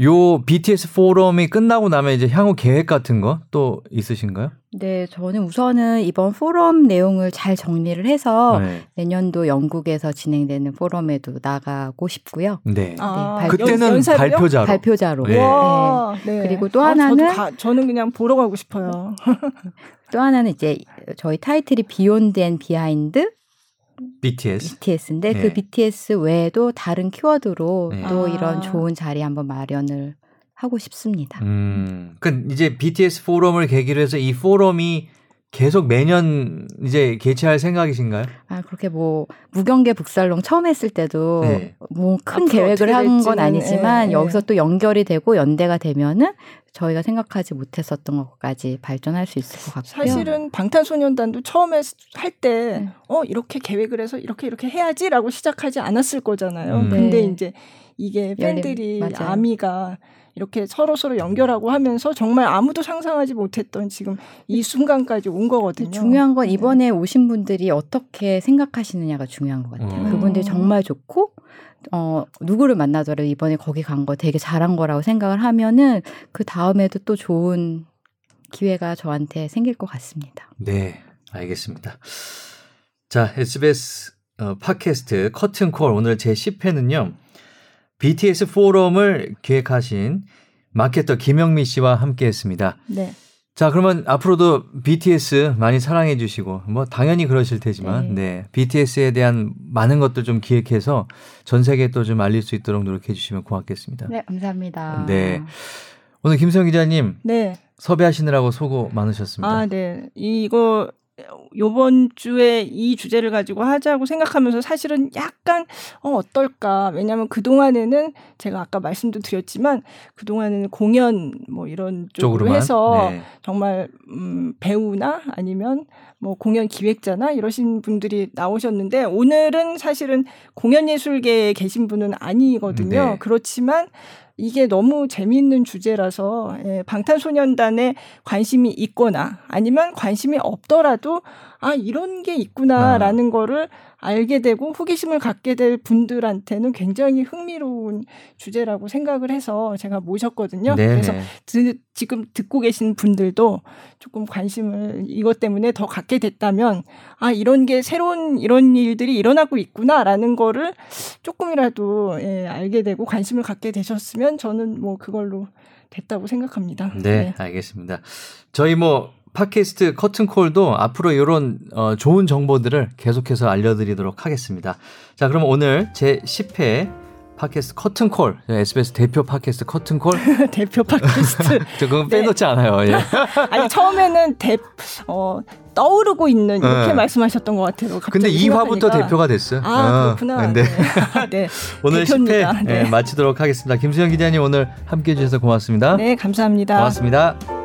[SPEAKER 1] 요 BTS 포럼이 끝나고 나면 이제 향후 계획 같은 거 또 있으신가요?
[SPEAKER 3] 네, 저는 우선은 이번 포럼 내용을 잘 정리를 해서 네. 내년도 영국에서 진행되는 포럼에도 나가고 싶고요.
[SPEAKER 1] 네. 아, 네 그때는 연, 발표자로.
[SPEAKER 3] 발표자로. 네. 네. 그리고 또 아, 하나는
[SPEAKER 2] 가, 저는 그냥 보러 가고 싶어요.
[SPEAKER 3] 또 하나는 이제 저희 타이틀이 Beyond and Behind
[SPEAKER 1] BTS.
[SPEAKER 3] BTS인데 네. 그 BTS 외에도 다른 키워드로 네. 또 아. 이런 좋은 자리 한번 마련을 하고 싶습니다.
[SPEAKER 1] 음, 그 이제 BTS 포럼을 계기로 해서 이 포럼이 계속 매년 이제 개최할 생각이신가요?
[SPEAKER 3] 아 그렇게 뭐 무경계 북살롱 처음 했을 때도 네. 뭐큰 계획을 한 건 아니지만 네, 여기서 또 연결이 되고 연대가 되면은 저희가 생각하지 못했었던 것까지 발전할 수 있을 것 같고요.
[SPEAKER 2] 사실은 방탄소년단도 처음에 할 때어 네. 이렇게 계획을 해서 이렇게 이렇게 해야지라고 시작하지 않았을 거잖아요. 음. 근데 네. 이제 이게 팬들이 아미가 이렇게 서로 서로 연결하고 하면서 정말 아무도 상상하지 못했던 지금 이 순간까지 온 거거든요.
[SPEAKER 3] 중요한 건 네. 이번에 오신 분들이 어떻게 생각하시느냐가 중요한 것 같아요. 음. 그분들이 정말 좋고 어, 누구를 만나더라도 이번에 거기 간 거 되게 잘한 거라고 생각을 하면은 그 다음에도 또 좋은 기회가 저한테 생길 것 같습니다.
[SPEAKER 1] 네, 알겠습니다. 자, SBS 어, 팟캐스트 커튼콜 오늘 제 10회는요. BTS 포럼을 기획하신 마케터 김영미 씨와 함께 했습니다.
[SPEAKER 2] 네.
[SPEAKER 1] 자, 그러면 앞으로도 BTS 많이 사랑해 주시고, 뭐, 당연히 그러실 테지만, 네. 네. BTS에 대한 많은 것들 좀 기획해서 전 세계에 또 좀 알릴 수 있도록 노력해 주시면 고맙겠습니다.
[SPEAKER 3] 네, 감사합니다.
[SPEAKER 1] 네. 오늘 김성 기자님. 네. 섭외하시느라고 수고 많으셨습니다.
[SPEAKER 2] 아, 네. 이거 요번 주에 이 주제를 가지고 하자고 생각하면서 사실은 약간 어 어떨까 왜냐하면 그 동안에는 제가 아까 말씀도 드렸지만 그 동안에는 공연 뭐 이런 쪽으로 쪽으로만? 해서 네. 정말 음 배우나 아니면 뭐 공연 기획자나 이러신 분들이 나오셨는데 오늘은 사실은 공연 예술계에 계신 분은 아니거든요. 네. 그렇지만 이게 너무 재미있는 주제라서 예, 방탄소년단에 관심이 있거나 아니면 관심이 없더라도 아 이런 게 있구나라는 아. 거를 알게 되고 호기심을 갖게 될 분들한테는 굉장히 흥미로운 주제라고 생각을 해서 제가 모셨거든요. 네네. 그래서 드, 지금 듣고 계신 분들도 조금 관심을 이것 때문에 더 갖게 됐다면 아 이런 게 새로운 이런 일들이 일어나고 있구나라는 거를 조금이라도 예, 알게 되고 관심을 갖게 되셨으면 저는 뭐 그걸로 됐다고 생각합니다.
[SPEAKER 1] 네, 네. 알겠습니다. 저희 뭐 팟캐스트 커튼콜도 앞으로 이런 어, 좋은 정보들을 계속해서 알려드리도록 하겠습니다. 자, 그럼 오늘 제 10회 팟캐스트 커튼콜 SBS 대표 팟캐스트 커튼콜
[SPEAKER 2] 대표 팟캐스트
[SPEAKER 1] 저 그건 빼놓지 네. 않아요. 예.
[SPEAKER 2] 아니 처음에는 대 어, 떠오르고 있는 이렇게 네. 말씀하셨던 것 같아요.
[SPEAKER 1] 근데 2화부터 대표가 됐어요.
[SPEAKER 2] 아 어. 그렇구나. 네. 네.
[SPEAKER 1] 오늘 대표입니다. 10회 네. 마치도록 하겠습니다. 김수영 기자님 오늘 함께해 주셔서 고맙습니다.
[SPEAKER 2] 네 감사합니다.
[SPEAKER 1] 고맙습니다.